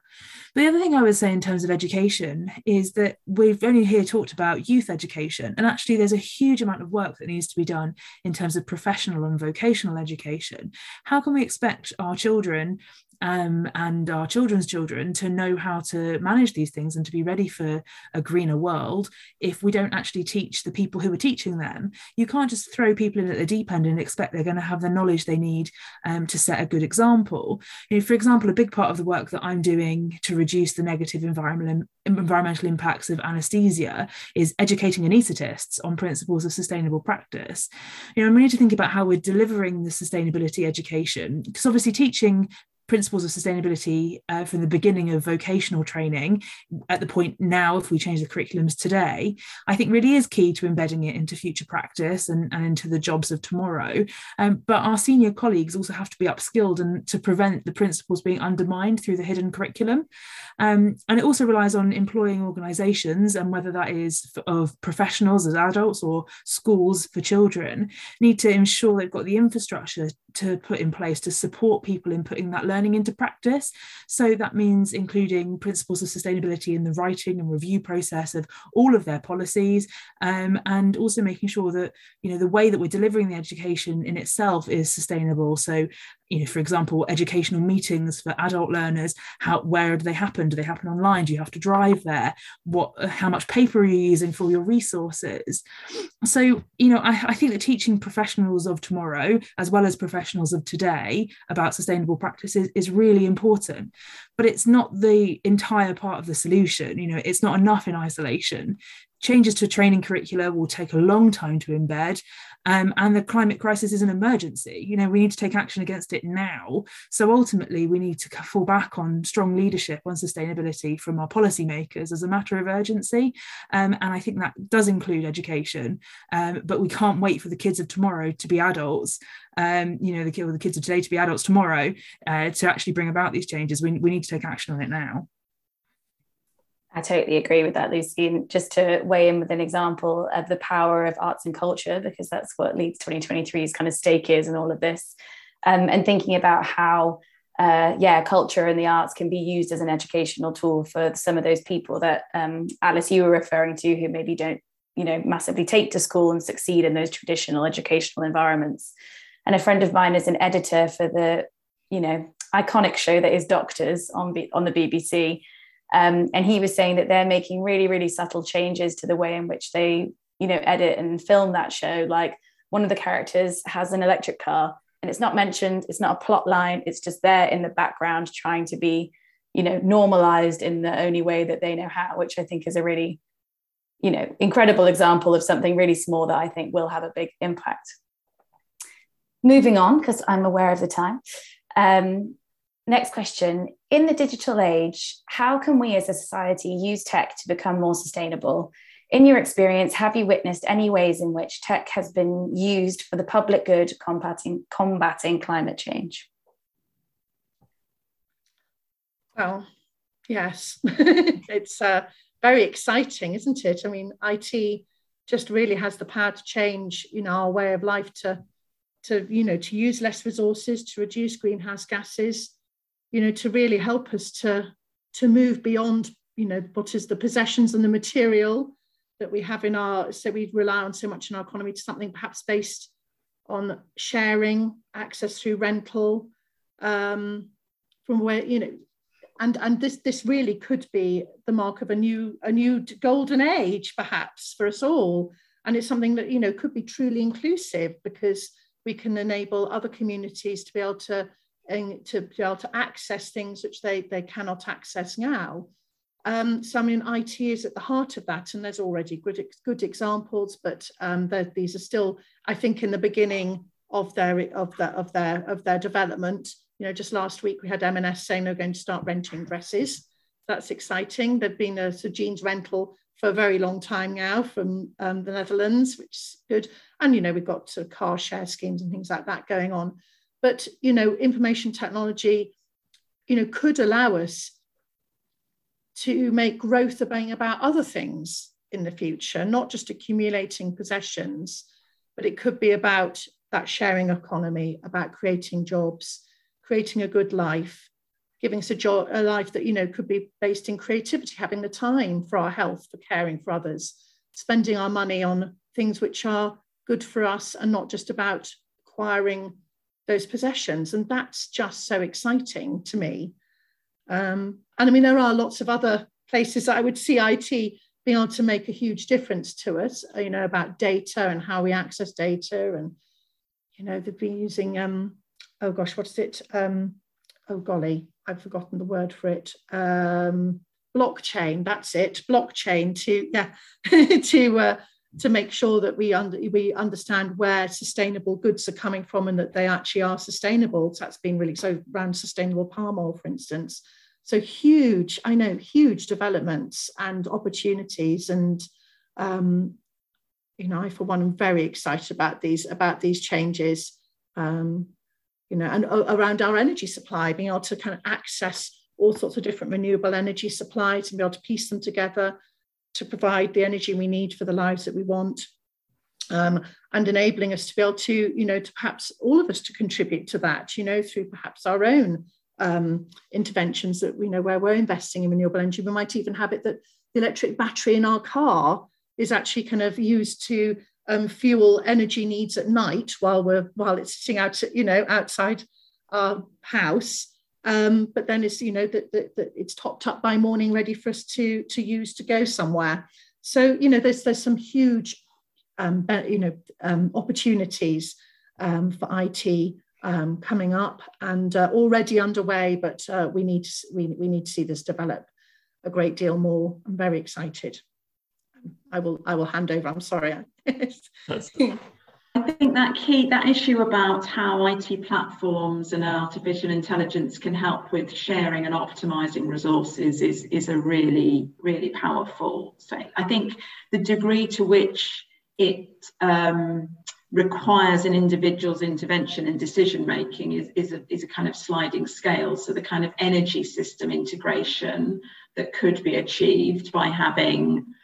But the other thing I would say in terms of education is that we've only here talked about youth education, and actually there's a huge amount of work that needs to be done in terms of professional and vocational education. How can we expect our children um, and our children's children to know how to manage these things and to be ready for a greener world if we don't actually teach the people who are teaching them. You can't just throw people in at the deep end and expect they're going to have the knowledge they need um, to set a good example. You know, for example, a big part of the work that I'm doing to reduce the negative environmental, environmental impacts of anaesthesia is educating anaesthetists on principles of sustainable practice. You know, we need to think about how we're delivering the sustainability education because obviously teaching principles of sustainability uh, from the beginning of vocational training at the point now if we change the curriculums today i think really is key to embedding it into future practice and, and into the jobs of tomorrow. Um, but our senior colleagues also have to be upskilled and to prevent the principles being undermined through the hidden curriculum. Um, and it also relies on employing organizations and whether that is of professionals as adults or schools for children need to ensure they've got the infrastructure to put in place to support people in putting that learning into practice. So that means including principles of sustainability in the writing and review process of all of their policies, um, and also making sure that you know the way that we're delivering the education in itself is sustainable. So you know, for example, educational meetings for adult learners, how where do they happen? Do they happen online? Do you have to drive there? What uh, how much paper are you using for your resources? So, you know, I, I think that teaching professionals of tomorrow, as well as professionals of today, about sustainable practices is really important. But it's not the entire part of the solution. You know, it's not enough in isolation changes to training curricula will take a long time to embed um, and the climate crisis is an emergency. You know we need to take action against it now. So ultimately we need to fall back on strong leadership on sustainability from our policymakers as a matter of urgency. Um, and i think that does include education um, but we can't wait for the kids of tomorrow to be adults um, you know the, the kids of today to be adults tomorrow uh, to actually bring about these changes. We, we need to take action on it now I totally agree with that, Lucy. And just to weigh in with an example of the power of arts and culture, because that's what Leeds 2023's kind of stake is in all of this. Um, and thinking about how, uh, yeah, culture and the arts can be used as an educational tool for some of those people that um, Alice, you were referring to, who maybe don't, you know, massively take to school and succeed in those traditional educational environments. And a friend of mine is an editor for the, you know, iconic show that is Doctors on, B- on the BBC Um, and he was saying that they're making really, really subtle changes to the way in which they, you know, edit and film that show. Like one of the characters has an electric car and it's not mentioned, it's not a plot line, it's just there in the background trying to be, you know, normalized in the only way that they know how, which I think is a really, you know, incredible example of something really small that I think will have a big impact. Moving on, because I'm aware of the time. Um, next question In the digital age, how can we as a society use tech to become more sustainable? In your experience, have you witnessed any ways in which tech has been used for the public good combating, combating climate change? Well, yes, [LAUGHS] it's uh, very exciting, isn't it? I mean, IT just really has the power to change, you know, our way of life to, to you know, to use less resources, to reduce greenhouse gases, you know, to really help us to to move beyond, you know, what is the possessions and the material that we have in our, so we rely on so much in our economy to something perhaps based on sharing, access through rental, um, from where, you know, and and this this really could be the mark of a new a new golden age perhaps for us all. And it's something that you know could be truly inclusive because we can enable other communities to be able to to be able to access things which they they cannot access now um, so I mean IT is at the heart of that and there's already good good examples but um, these are still I think in the beginning of their of their of their of their development you know, just last week we had M&S saying they're going to start renting dresses. That's exciting. There've been a Sir Jeans rental for a very long time now from um, the Netherlands, which is good. And, you know, we've got sort of car share schemes and things like that going on. But, you know, information technology, you know, could allow us to make growth about other things in the future, not just accumulating possessions, but it could be about that sharing economy, about creating jobs, creating a good life, giving us a, job, a life that you know could be based in creativity, having the time for our health, for caring for others, spending our money on things which are good for us and not just about acquiring those possessions. And that's just so exciting to me. Um, and I mean, there are lots of other places that I would see IT being able to make a huge difference to us, you know, about data and how we access data. And, you know, they've been using um, oh gosh, what's it? Um, oh golly, I've forgotten the word for it. Um, blockchain, that's it. Blockchain to yeah [LAUGHS] to uh, to make sure that we under, we understand where sustainable goods are coming from and that they actually are sustainable. So that's been really so around sustainable palm oil, for instance. So huge, I know, huge developments and opportunities, and um, you know, I for one am very excited about these about these changes. Um, you know, and around our energy supply, being able to kind of access all sorts of different renewable energy supplies and be able to piece them together to provide the energy we need for the lives that we want. Um, and enabling us to be able to, you know, to perhaps all of us to contribute to that, you know, through perhaps our own um, interventions that we know where we're investing in renewable energy. We might even have it that the electric battery in our car is actually kind of used to um, fuel energy needs at night while we're while it's sitting out you know outside our house um, but then it's you know that, that, that it's topped up by morning ready for us to to use to go somewhere so you know there's there's some huge um, you know um, opportunities um, for IT um, coming up and uh, already underway but uh, we need to, we, we need to see this develop a great deal more I'm very excited I will I will hand over. I'm sorry. [LAUGHS] [LAUGHS] I think that key that issue about how IT platforms and artificial intelligence can help with sharing and optimizing resources is, is a really, really powerful thing. I think the degree to which it um, requires an individual's intervention and decision making is, is, a, is a kind of sliding scale. So the kind of energy system integration that could be achieved by having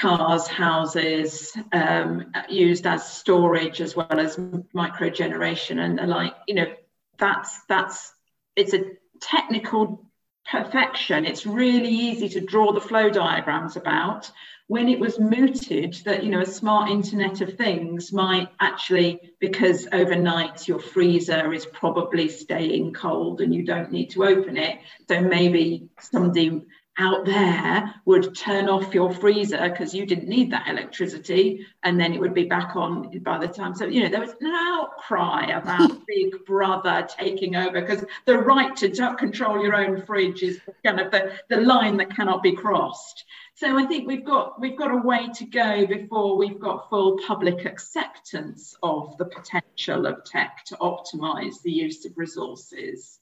cars, houses, um, used as storage as well as micro generation and the like. You know, that's that's it's a technical perfection. It's really easy to draw the flow diagrams about. When it was mooted that you know a smart Internet of Things might actually, because overnight your freezer is probably staying cold and you don't need to open it, so maybe somebody out there would turn off your freezer because you didn't need that electricity and then it would be back on by the time. So you know there was an outcry about [LAUGHS] big brother taking over because the right to control your own fridge is kind of the, the line that cannot be crossed. So i think we've got we've got a way to go before we've got full public acceptance of the potential of tech to optimize the use of resources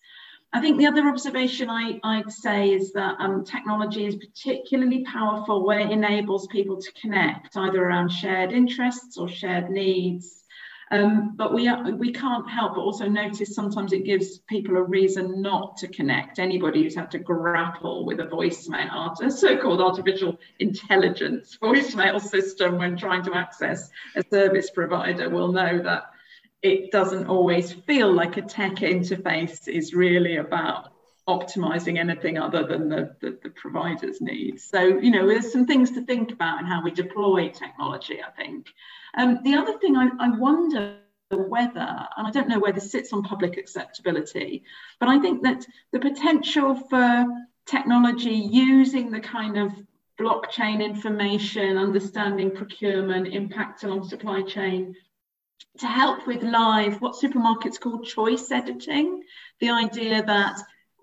I think the other observation I, would say is that um, technology is particularly powerful when it enables people to connect either around shared interests or shared needs. Um, but we, are, we can't help but also notice sometimes it gives people a reason not to connect. Anybody who's had to grapple with a voicemail, a so-called artificial intelligence [LAUGHS] voicemail system when trying to access a service provider will know that it doesn't always feel like a tech interface is really about optimizing anything other than the, the, the, provider's needs. So, you know, there's some things to think about in how we deploy technology, I think. Um, the other thing I, I wonder whether, and I don't know where this sits on public acceptability, but I think that the potential for technology using the kind of blockchain information, understanding procurement, impact along supply chain, to help with live what supermarkets call choice editing the idea that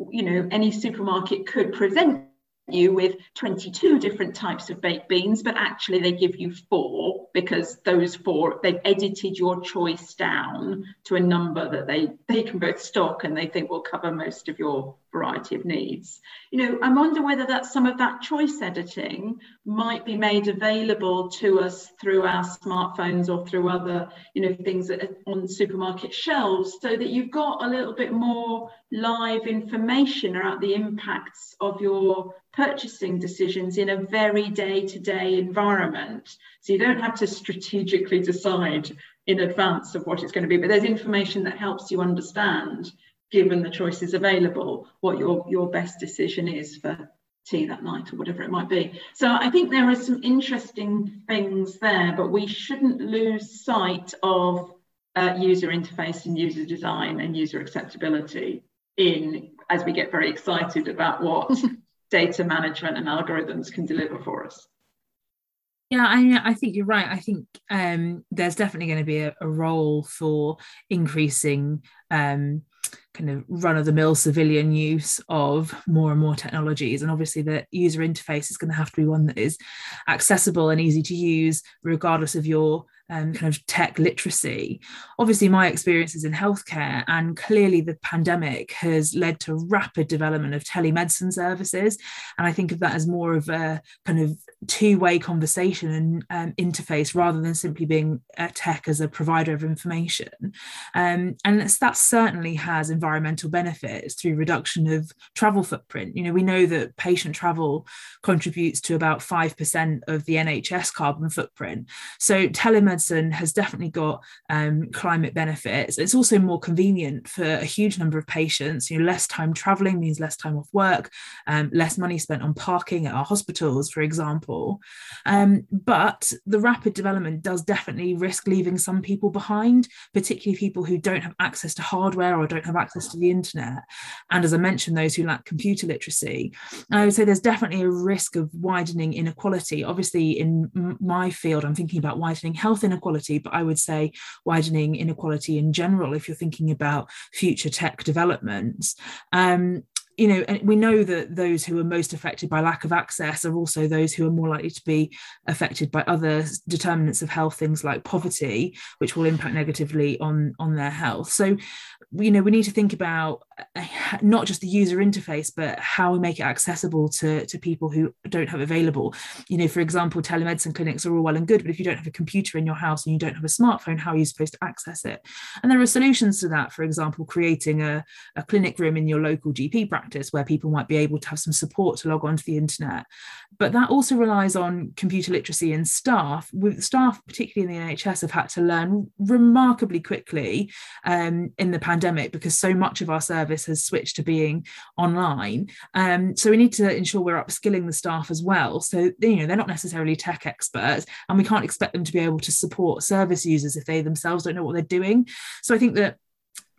you know any supermarket could present you with 22 different types of baked beans, but actually they give you four because those four, they've edited your choice down to a number that they, they can both stock and they think will cover most of your variety of needs. You know, I wonder whether that some of that choice editing might be made available to us through our smartphones or through other, you know, things on supermarket shelves so that you've got a little bit more live information about the impacts of your purchasing decisions in a very day-to-day environment. So you don't have to strategically decide in advance of what it's going to be, but there's information that helps you understand, given the choices available, what your, your best decision is for tea that night or whatever it might be. So I think there are some interesting things there, but we shouldn't lose sight of uh, user interface and user design and user acceptability in as we get very excited about what [LAUGHS] data management and algorithms can deliver for us. Yeah, I mean, I think you're right. I think um, there's definitely going to be a, a role for increasing um, kind of run of the mill civilian use of more and more technologies. And obviously, the user interface is going to have to be one that is accessible and easy to use, regardless of your um, kind of tech literacy. Obviously, my experience is in healthcare, and clearly the pandemic has led to rapid development of telemedicine services. And I think of that as more of a kind of two way conversation and um, interface rather than simply being a tech as a provider of information. Um, and that certainly has environmental benefits through reduction of travel footprint. You know, we know that patient travel contributes to about 5% of the NHS carbon footprint. So telemedicine telemedicine has definitely got um, climate benefits. It's also more convenient for a huge number of patients. You know, less time traveling means less time off work, um, less money spent on parking at our hospitals, for example. Um, but the rapid development does definitely risk leaving some people behind, particularly people who don't have access to hardware or don't have access to the internet. And as I mentioned, those who lack computer literacy. I would say there's definitely a risk of widening inequality. Obviously, in my field, I'm thinking about widening health inequality, but I would say widening inequality in general if you're thinking about future tech developments. Um, you know, and we know that those who are most affected by lack of access are also those who are more likely to be affected by other determinants of health, things like poverty, which will impact negatively on on their health. So, you know, we need to think about uh, not just the user interface but how we make it accessible to, to people who don't have available. You know for example telemedicine clinics are all well and good but if you don't have a computer in your house and you don't have a smartphone how are you supposed to access it? And there are solutions to that. For example creating a, a clinic room in your local gp practice where people might be able to have some support to log onto the internet but that also relies on computer literacy and staff with staff particularly in the nhs have had to learn remarkably quickly um, in the pandemic because so much of our service service has switched to being online. Um, so we need to ensure we're upskilling the staff as well. So you know they're not necessarily tech experts, and we can't expect them to be able to support service users if they themselves don't know what they're doing. So I think that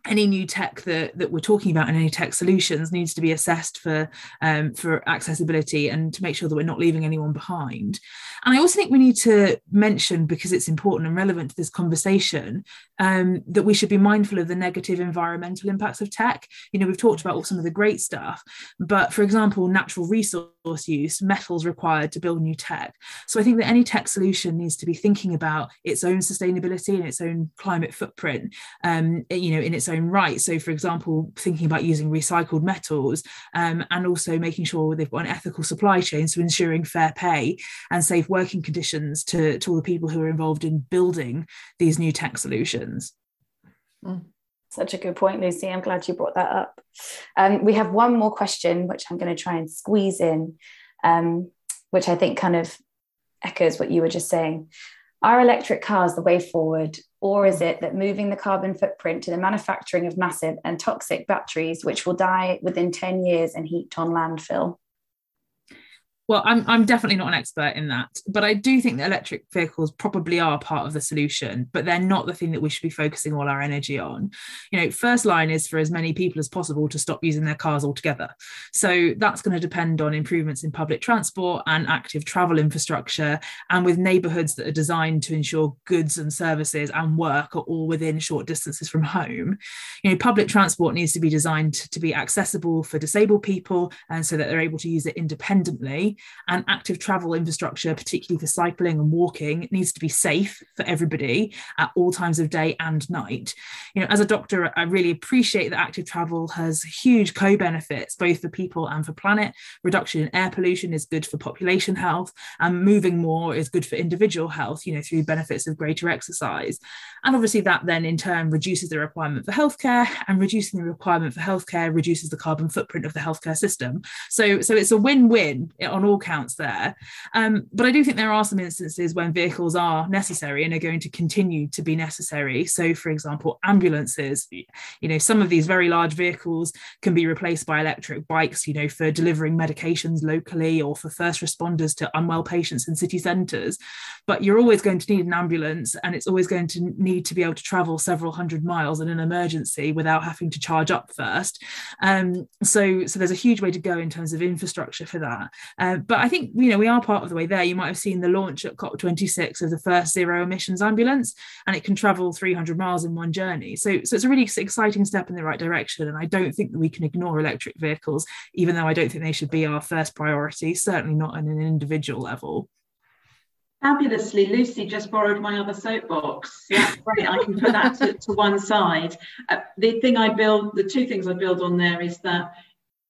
any new tech that, that we're talking about and any tech solutions needs to be assessed for um, for accessibility and to make sure that we're not leaving anyone behind. And I also think we need to mention, because it's important and relevant to this conversation, um, that we should be mindful of the negative environmental impacts of tech. You know, we've talked about all some of the great stuff, but for example, natural resource use, metals required to build new tech. So I think that any tech solution needs to be thinking about its own sustainability and its own climate footprint, um, you know, in its own right. So, for example, thinking about using recycled metals um, and also making sure they've got an ethical supply chain, so ensuring fair pay and safe working conditions to, to all the people who are involved in building these new tech solutions. Mm. Such a good point, Lucy. I'm glad you brought that up. Um, we have one more question, which I'm going to try and squeeze in, um, which I think kind of echoes what you were just saying. Are electric cars the way forward, or is it that moving the carbon footprint to the manufacturing of massive and toxic batteries, which will die within 10 years and heaped on landfill? Well I'm, I'm definitely not an expert in that but i do think that electric vehicles probably are part of the solution but they're not the thing that we should be focusing all our energy on. You know first line is for as many people as possible to stop using their cars altogether. So that's going to depend on improvements in public transport and active travel infrastructure and with neighborhoods that are designed to ensure goods and services and work are all within short distances from home. You know public transport needs to be designed to be accessible for disabled people and so that they're able to use it independently and active travel infrastructure, particularly for cycling and walking, needs to be safe for everybody at all times of day and night. You know, as a doctor, I really appreciate that active travel has huge co-benefits, both for people and for planet. Reduction in air pollution is good for population health, and moving more is good for individual health, you know, through benefits of greater exercise. And obviously that then in turn reduces the requirement for healthcare and reducing the requirement for healthcare reduces the carbon footprint of the healthcare system. So, so it's a win-win on all counts there. Um, but I do think there are some instances when vehicles are necessary and are going to continue to be necessary. So, for example, ambulances, you know, some of these very large vehicles can be replaced by electric bikes, you know, for delivering medications locally or for first responders to unwell patients in city centres. But you're always going to need an ambulance and it's always going to need to be able to travel several hundred miles in an emergency without having to charge up first. Um, so, so there's a huge way to go in terms of infrastructure for that. But I think you know we are part of the way there. You might have seen the launch at COP26 of the first zero emissions ambulance, and it can travel 300 miles in one journey. So, so it's a really exciting step in the right direction. And I don't think that we can ignore electric vehicles, even though I don't think they should be our first priority. Certainly not on an individual level. Fabulously, Lucy just borrowed my other soapbox. Yeah, great. I can put that to, to one side. Uh, the thing I build, the two things I build on there is that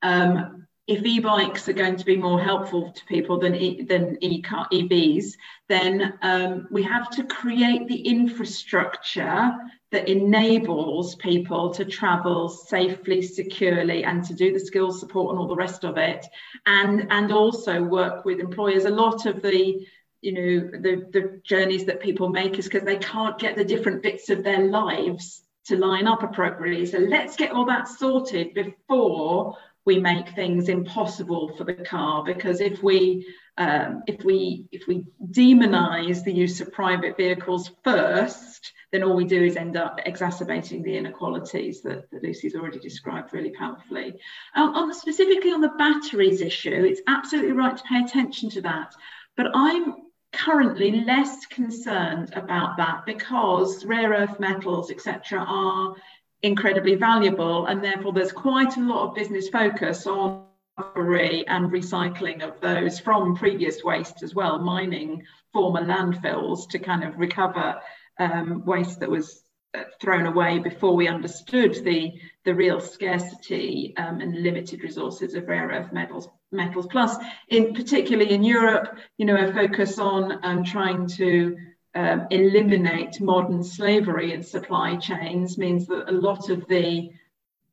um, if e-bikes are going to be more helpful to people than e, than e-car, EVs, then um, we have to create the infrastructure that enables people to travel safely, securely, and to do the skills support and all the rest of it, and and also work with employers. A lot of the you know the the journeys that people make is because they can't get the different bits of their lives to line up appropriately. So let's get all that sorted before we make things impossible for the car because if we um, if we if we demonize the use of private vehicles first then all we do is end up exacerbating the inequalities that, that Lucy's already described really powerfully. Um, on the, specifically on the batteries issue, it's absolutely right to pay attention to that. But I'm currently less concerned about that because rare earth metals, etc., are incredibly valuable and therefore there's quite a lot of business focus on recovery and recycling of those from previous waste as well mining former landfills to kind of recover um, waste that was uh, thrown away before we understood the the real scarcity um, and limited resources of rare earth metals metals. Plus in particularly in Europe you know a focus on um, trying to um, eliminate modern slavery in supply chains means that a lot of the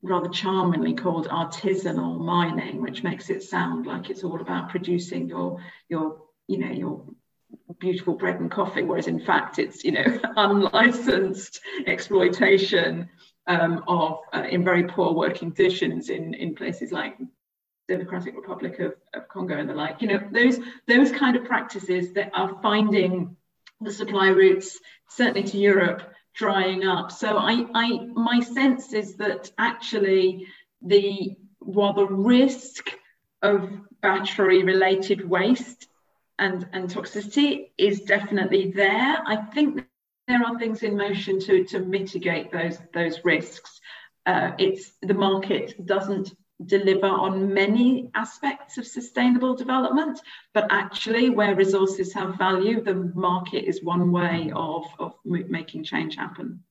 rather charmingly called artisanal mining, which makes it sound like it's all about producing your your you know your beautiful bread and coffee, whereas in fact it's you know [LAUGHS] unlicensed exploitation um, of uh, in very poor working conditions in in places like Democratic Republic of, of Congo and the like. You know those those kind of practices that are finding the supply routes, certainly to Europe, drying up. So I, I my sense is that actually the while the risk of battery related waste and, and toxicity is definitely there. I think there are things in motion to, to mitigate those, those risks. Uh, it's the market doesn't deliver on many aspects of sustainable development, but actually where resources have value, the market is one way of, of making change happen.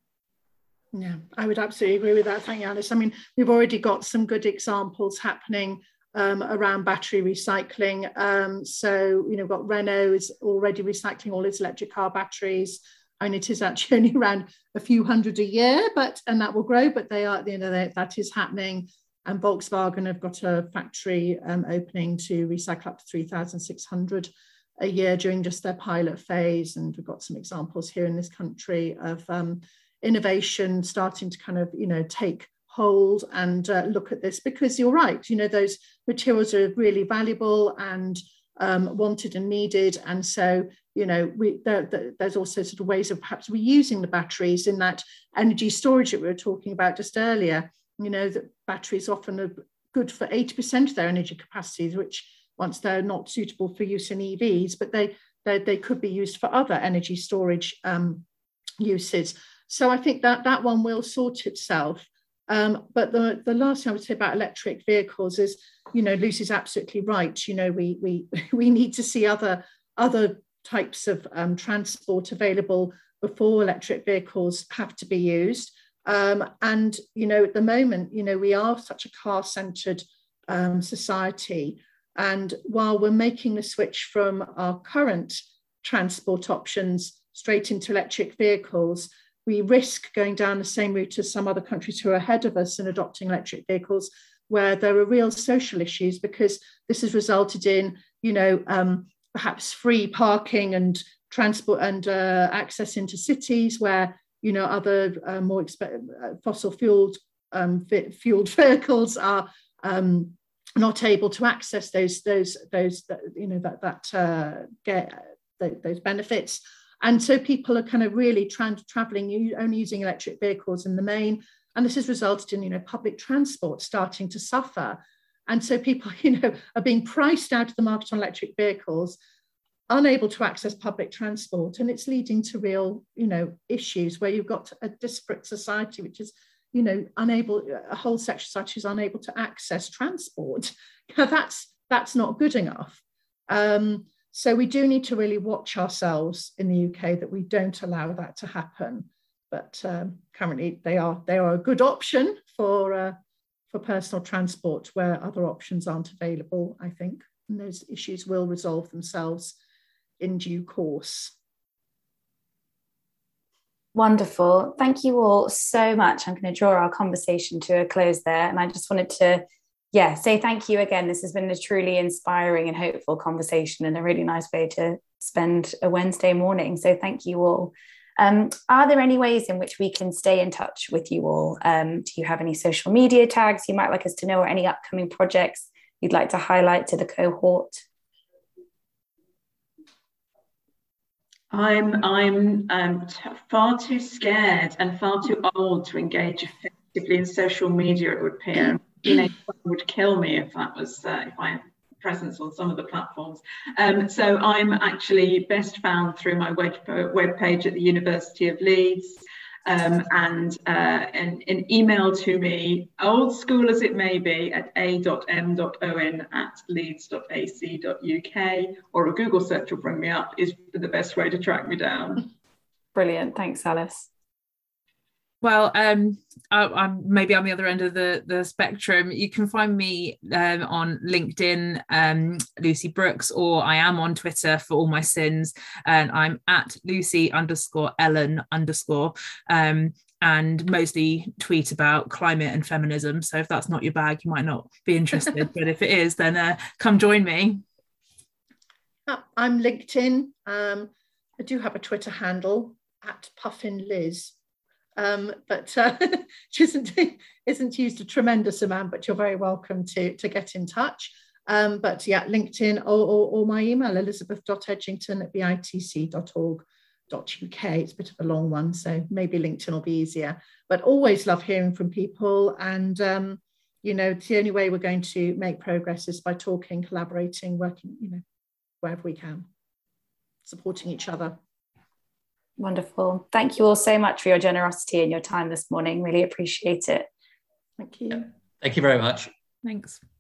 Yeah, I would absolutely agree with that. Thank you, Alice. I mean, we've already got some good examples happening um, around battery recycling. Um, so, you know, got Renault is already recycling all its electric car batteries. Mean, it is actually [LAUGHS] only around a few hundred a year, but and that will grow. But they are at the end of the that is happening. And Volkswagen have got a factory um, opening to recycle up to 3,600 a year during just their pilot phase. And we've got some examples here in this country of um, innovation starting to kind of, you know, take hold and uh, look at this because you're right, you know, those materials are really valuable and um, wanted and needed. And so, you know, we, there, there, there's also sort of ways of perhaps reusing the batteries in that energy storage that we were talking about just earlier. You know, that batteries often are good for 80% of their energy capacities, which once they're not suitable for use in EVs, but they, they, they could be used for other energy storage um, uses. So I think that that one will sort itself. Um, but the, the last thing I would say about electric vehicles is, you know, Lucy's absolutely right. You know, we we [LAUGHS] we need to see other other types of um, transport available before electric vehicles have to be used. Um, and you know, at the moment, you know, we are such a car-centered um, society, and while we're making the switch from our current transport options straight into electric vehicles, we risk going down the same route as some other countries who are ahead of us in adopting electric vehicles, where there are real social issues because this has resulted in, you know, um, perhaps free parking and transport and uh, access into cities where, you know, other uh, more exp- uh, fossil fueled um, fueled [LAUGHS] vehicles are um, not able to access those those those you know that that uh, get those benefits and so people are kind of really trying to traveling only using electric vehicles in the main. And this has resulted in, you know, public transport starting to suffer. And so people, [LAUGHS] you know, are being priced out of the market on electric vehicles, unable to access public transport. And it's leading to real, you know, issues where you've got a disparate society, which is, you know, unable, a whole section society is unable to access transport. [LAUGHS] that's that's not good enough. Um, so we do need to really watch ourselves in the UK that we don't allow that to happen. But um, currently, they are they are a good option for uh, for personal transport where other options aren't available. I think, and those issues will resolve themselves in due course. Wonderful. Thank you all so much. I'm going to draw our conversation to a close there. And I just wanted to yeah, say thank you again. This has been a truly inspiring and hopeful conversation and a really nice way to spend a Wednesday morning. So thank you all. Um, are there any ways in which we can stay in touch with you all? Um, do you have any social media tags you might like us to know or any upcoming projects you'd like to highlight to the cohort? I'm I'm um, far too scared and far too old to engage effectively in social media. It would appear would kill me if that was uh, if I had presence on some of the platforms. Um, so I'm actually best found through my web, web page at the University of Leeds. Um, and uh, an, an, email to me, old school as it may be, at a.m.owen at leeds.ac.uk, or a Google search will bring me up, is the best way to track me down. Brilliant. Thanks, Alice. Well, um, I, am maybe on the other end of the, the spectrum. You can find me um, on LinkedIn, um, Lucy Brooks, or I am on Twitter for all my sins, and I'm at Lucy underscore Ellen underscore. Um, and mostly tweet about climate and feminism. So if that's not your bag, you might not be interested. but if it is, then uh, come join me. I'm LinkedIn. Um, I do have a Twitter handle at Puffin Liz um, but uh, [LAUGHS] isn't, [LAUGHS] isn't used a tremendous amount, but you're very welcome to, to get in touch. Um, but yeah, LinkedIn or, or, or, my email, elizabeth.edgington at bitc.org.uk. It's a bit of a long one, so maybe LinkedIn will be easier. But always love hearing from people. And, um, you know, the only way we're going to make progress is by talking, collaborating, working, you know, wherever we can, supporting each other. Wonderful. Thank you all so much for your generosity and your time this morning. Really appreciate it. Thank you. Thank you very much. Thanks.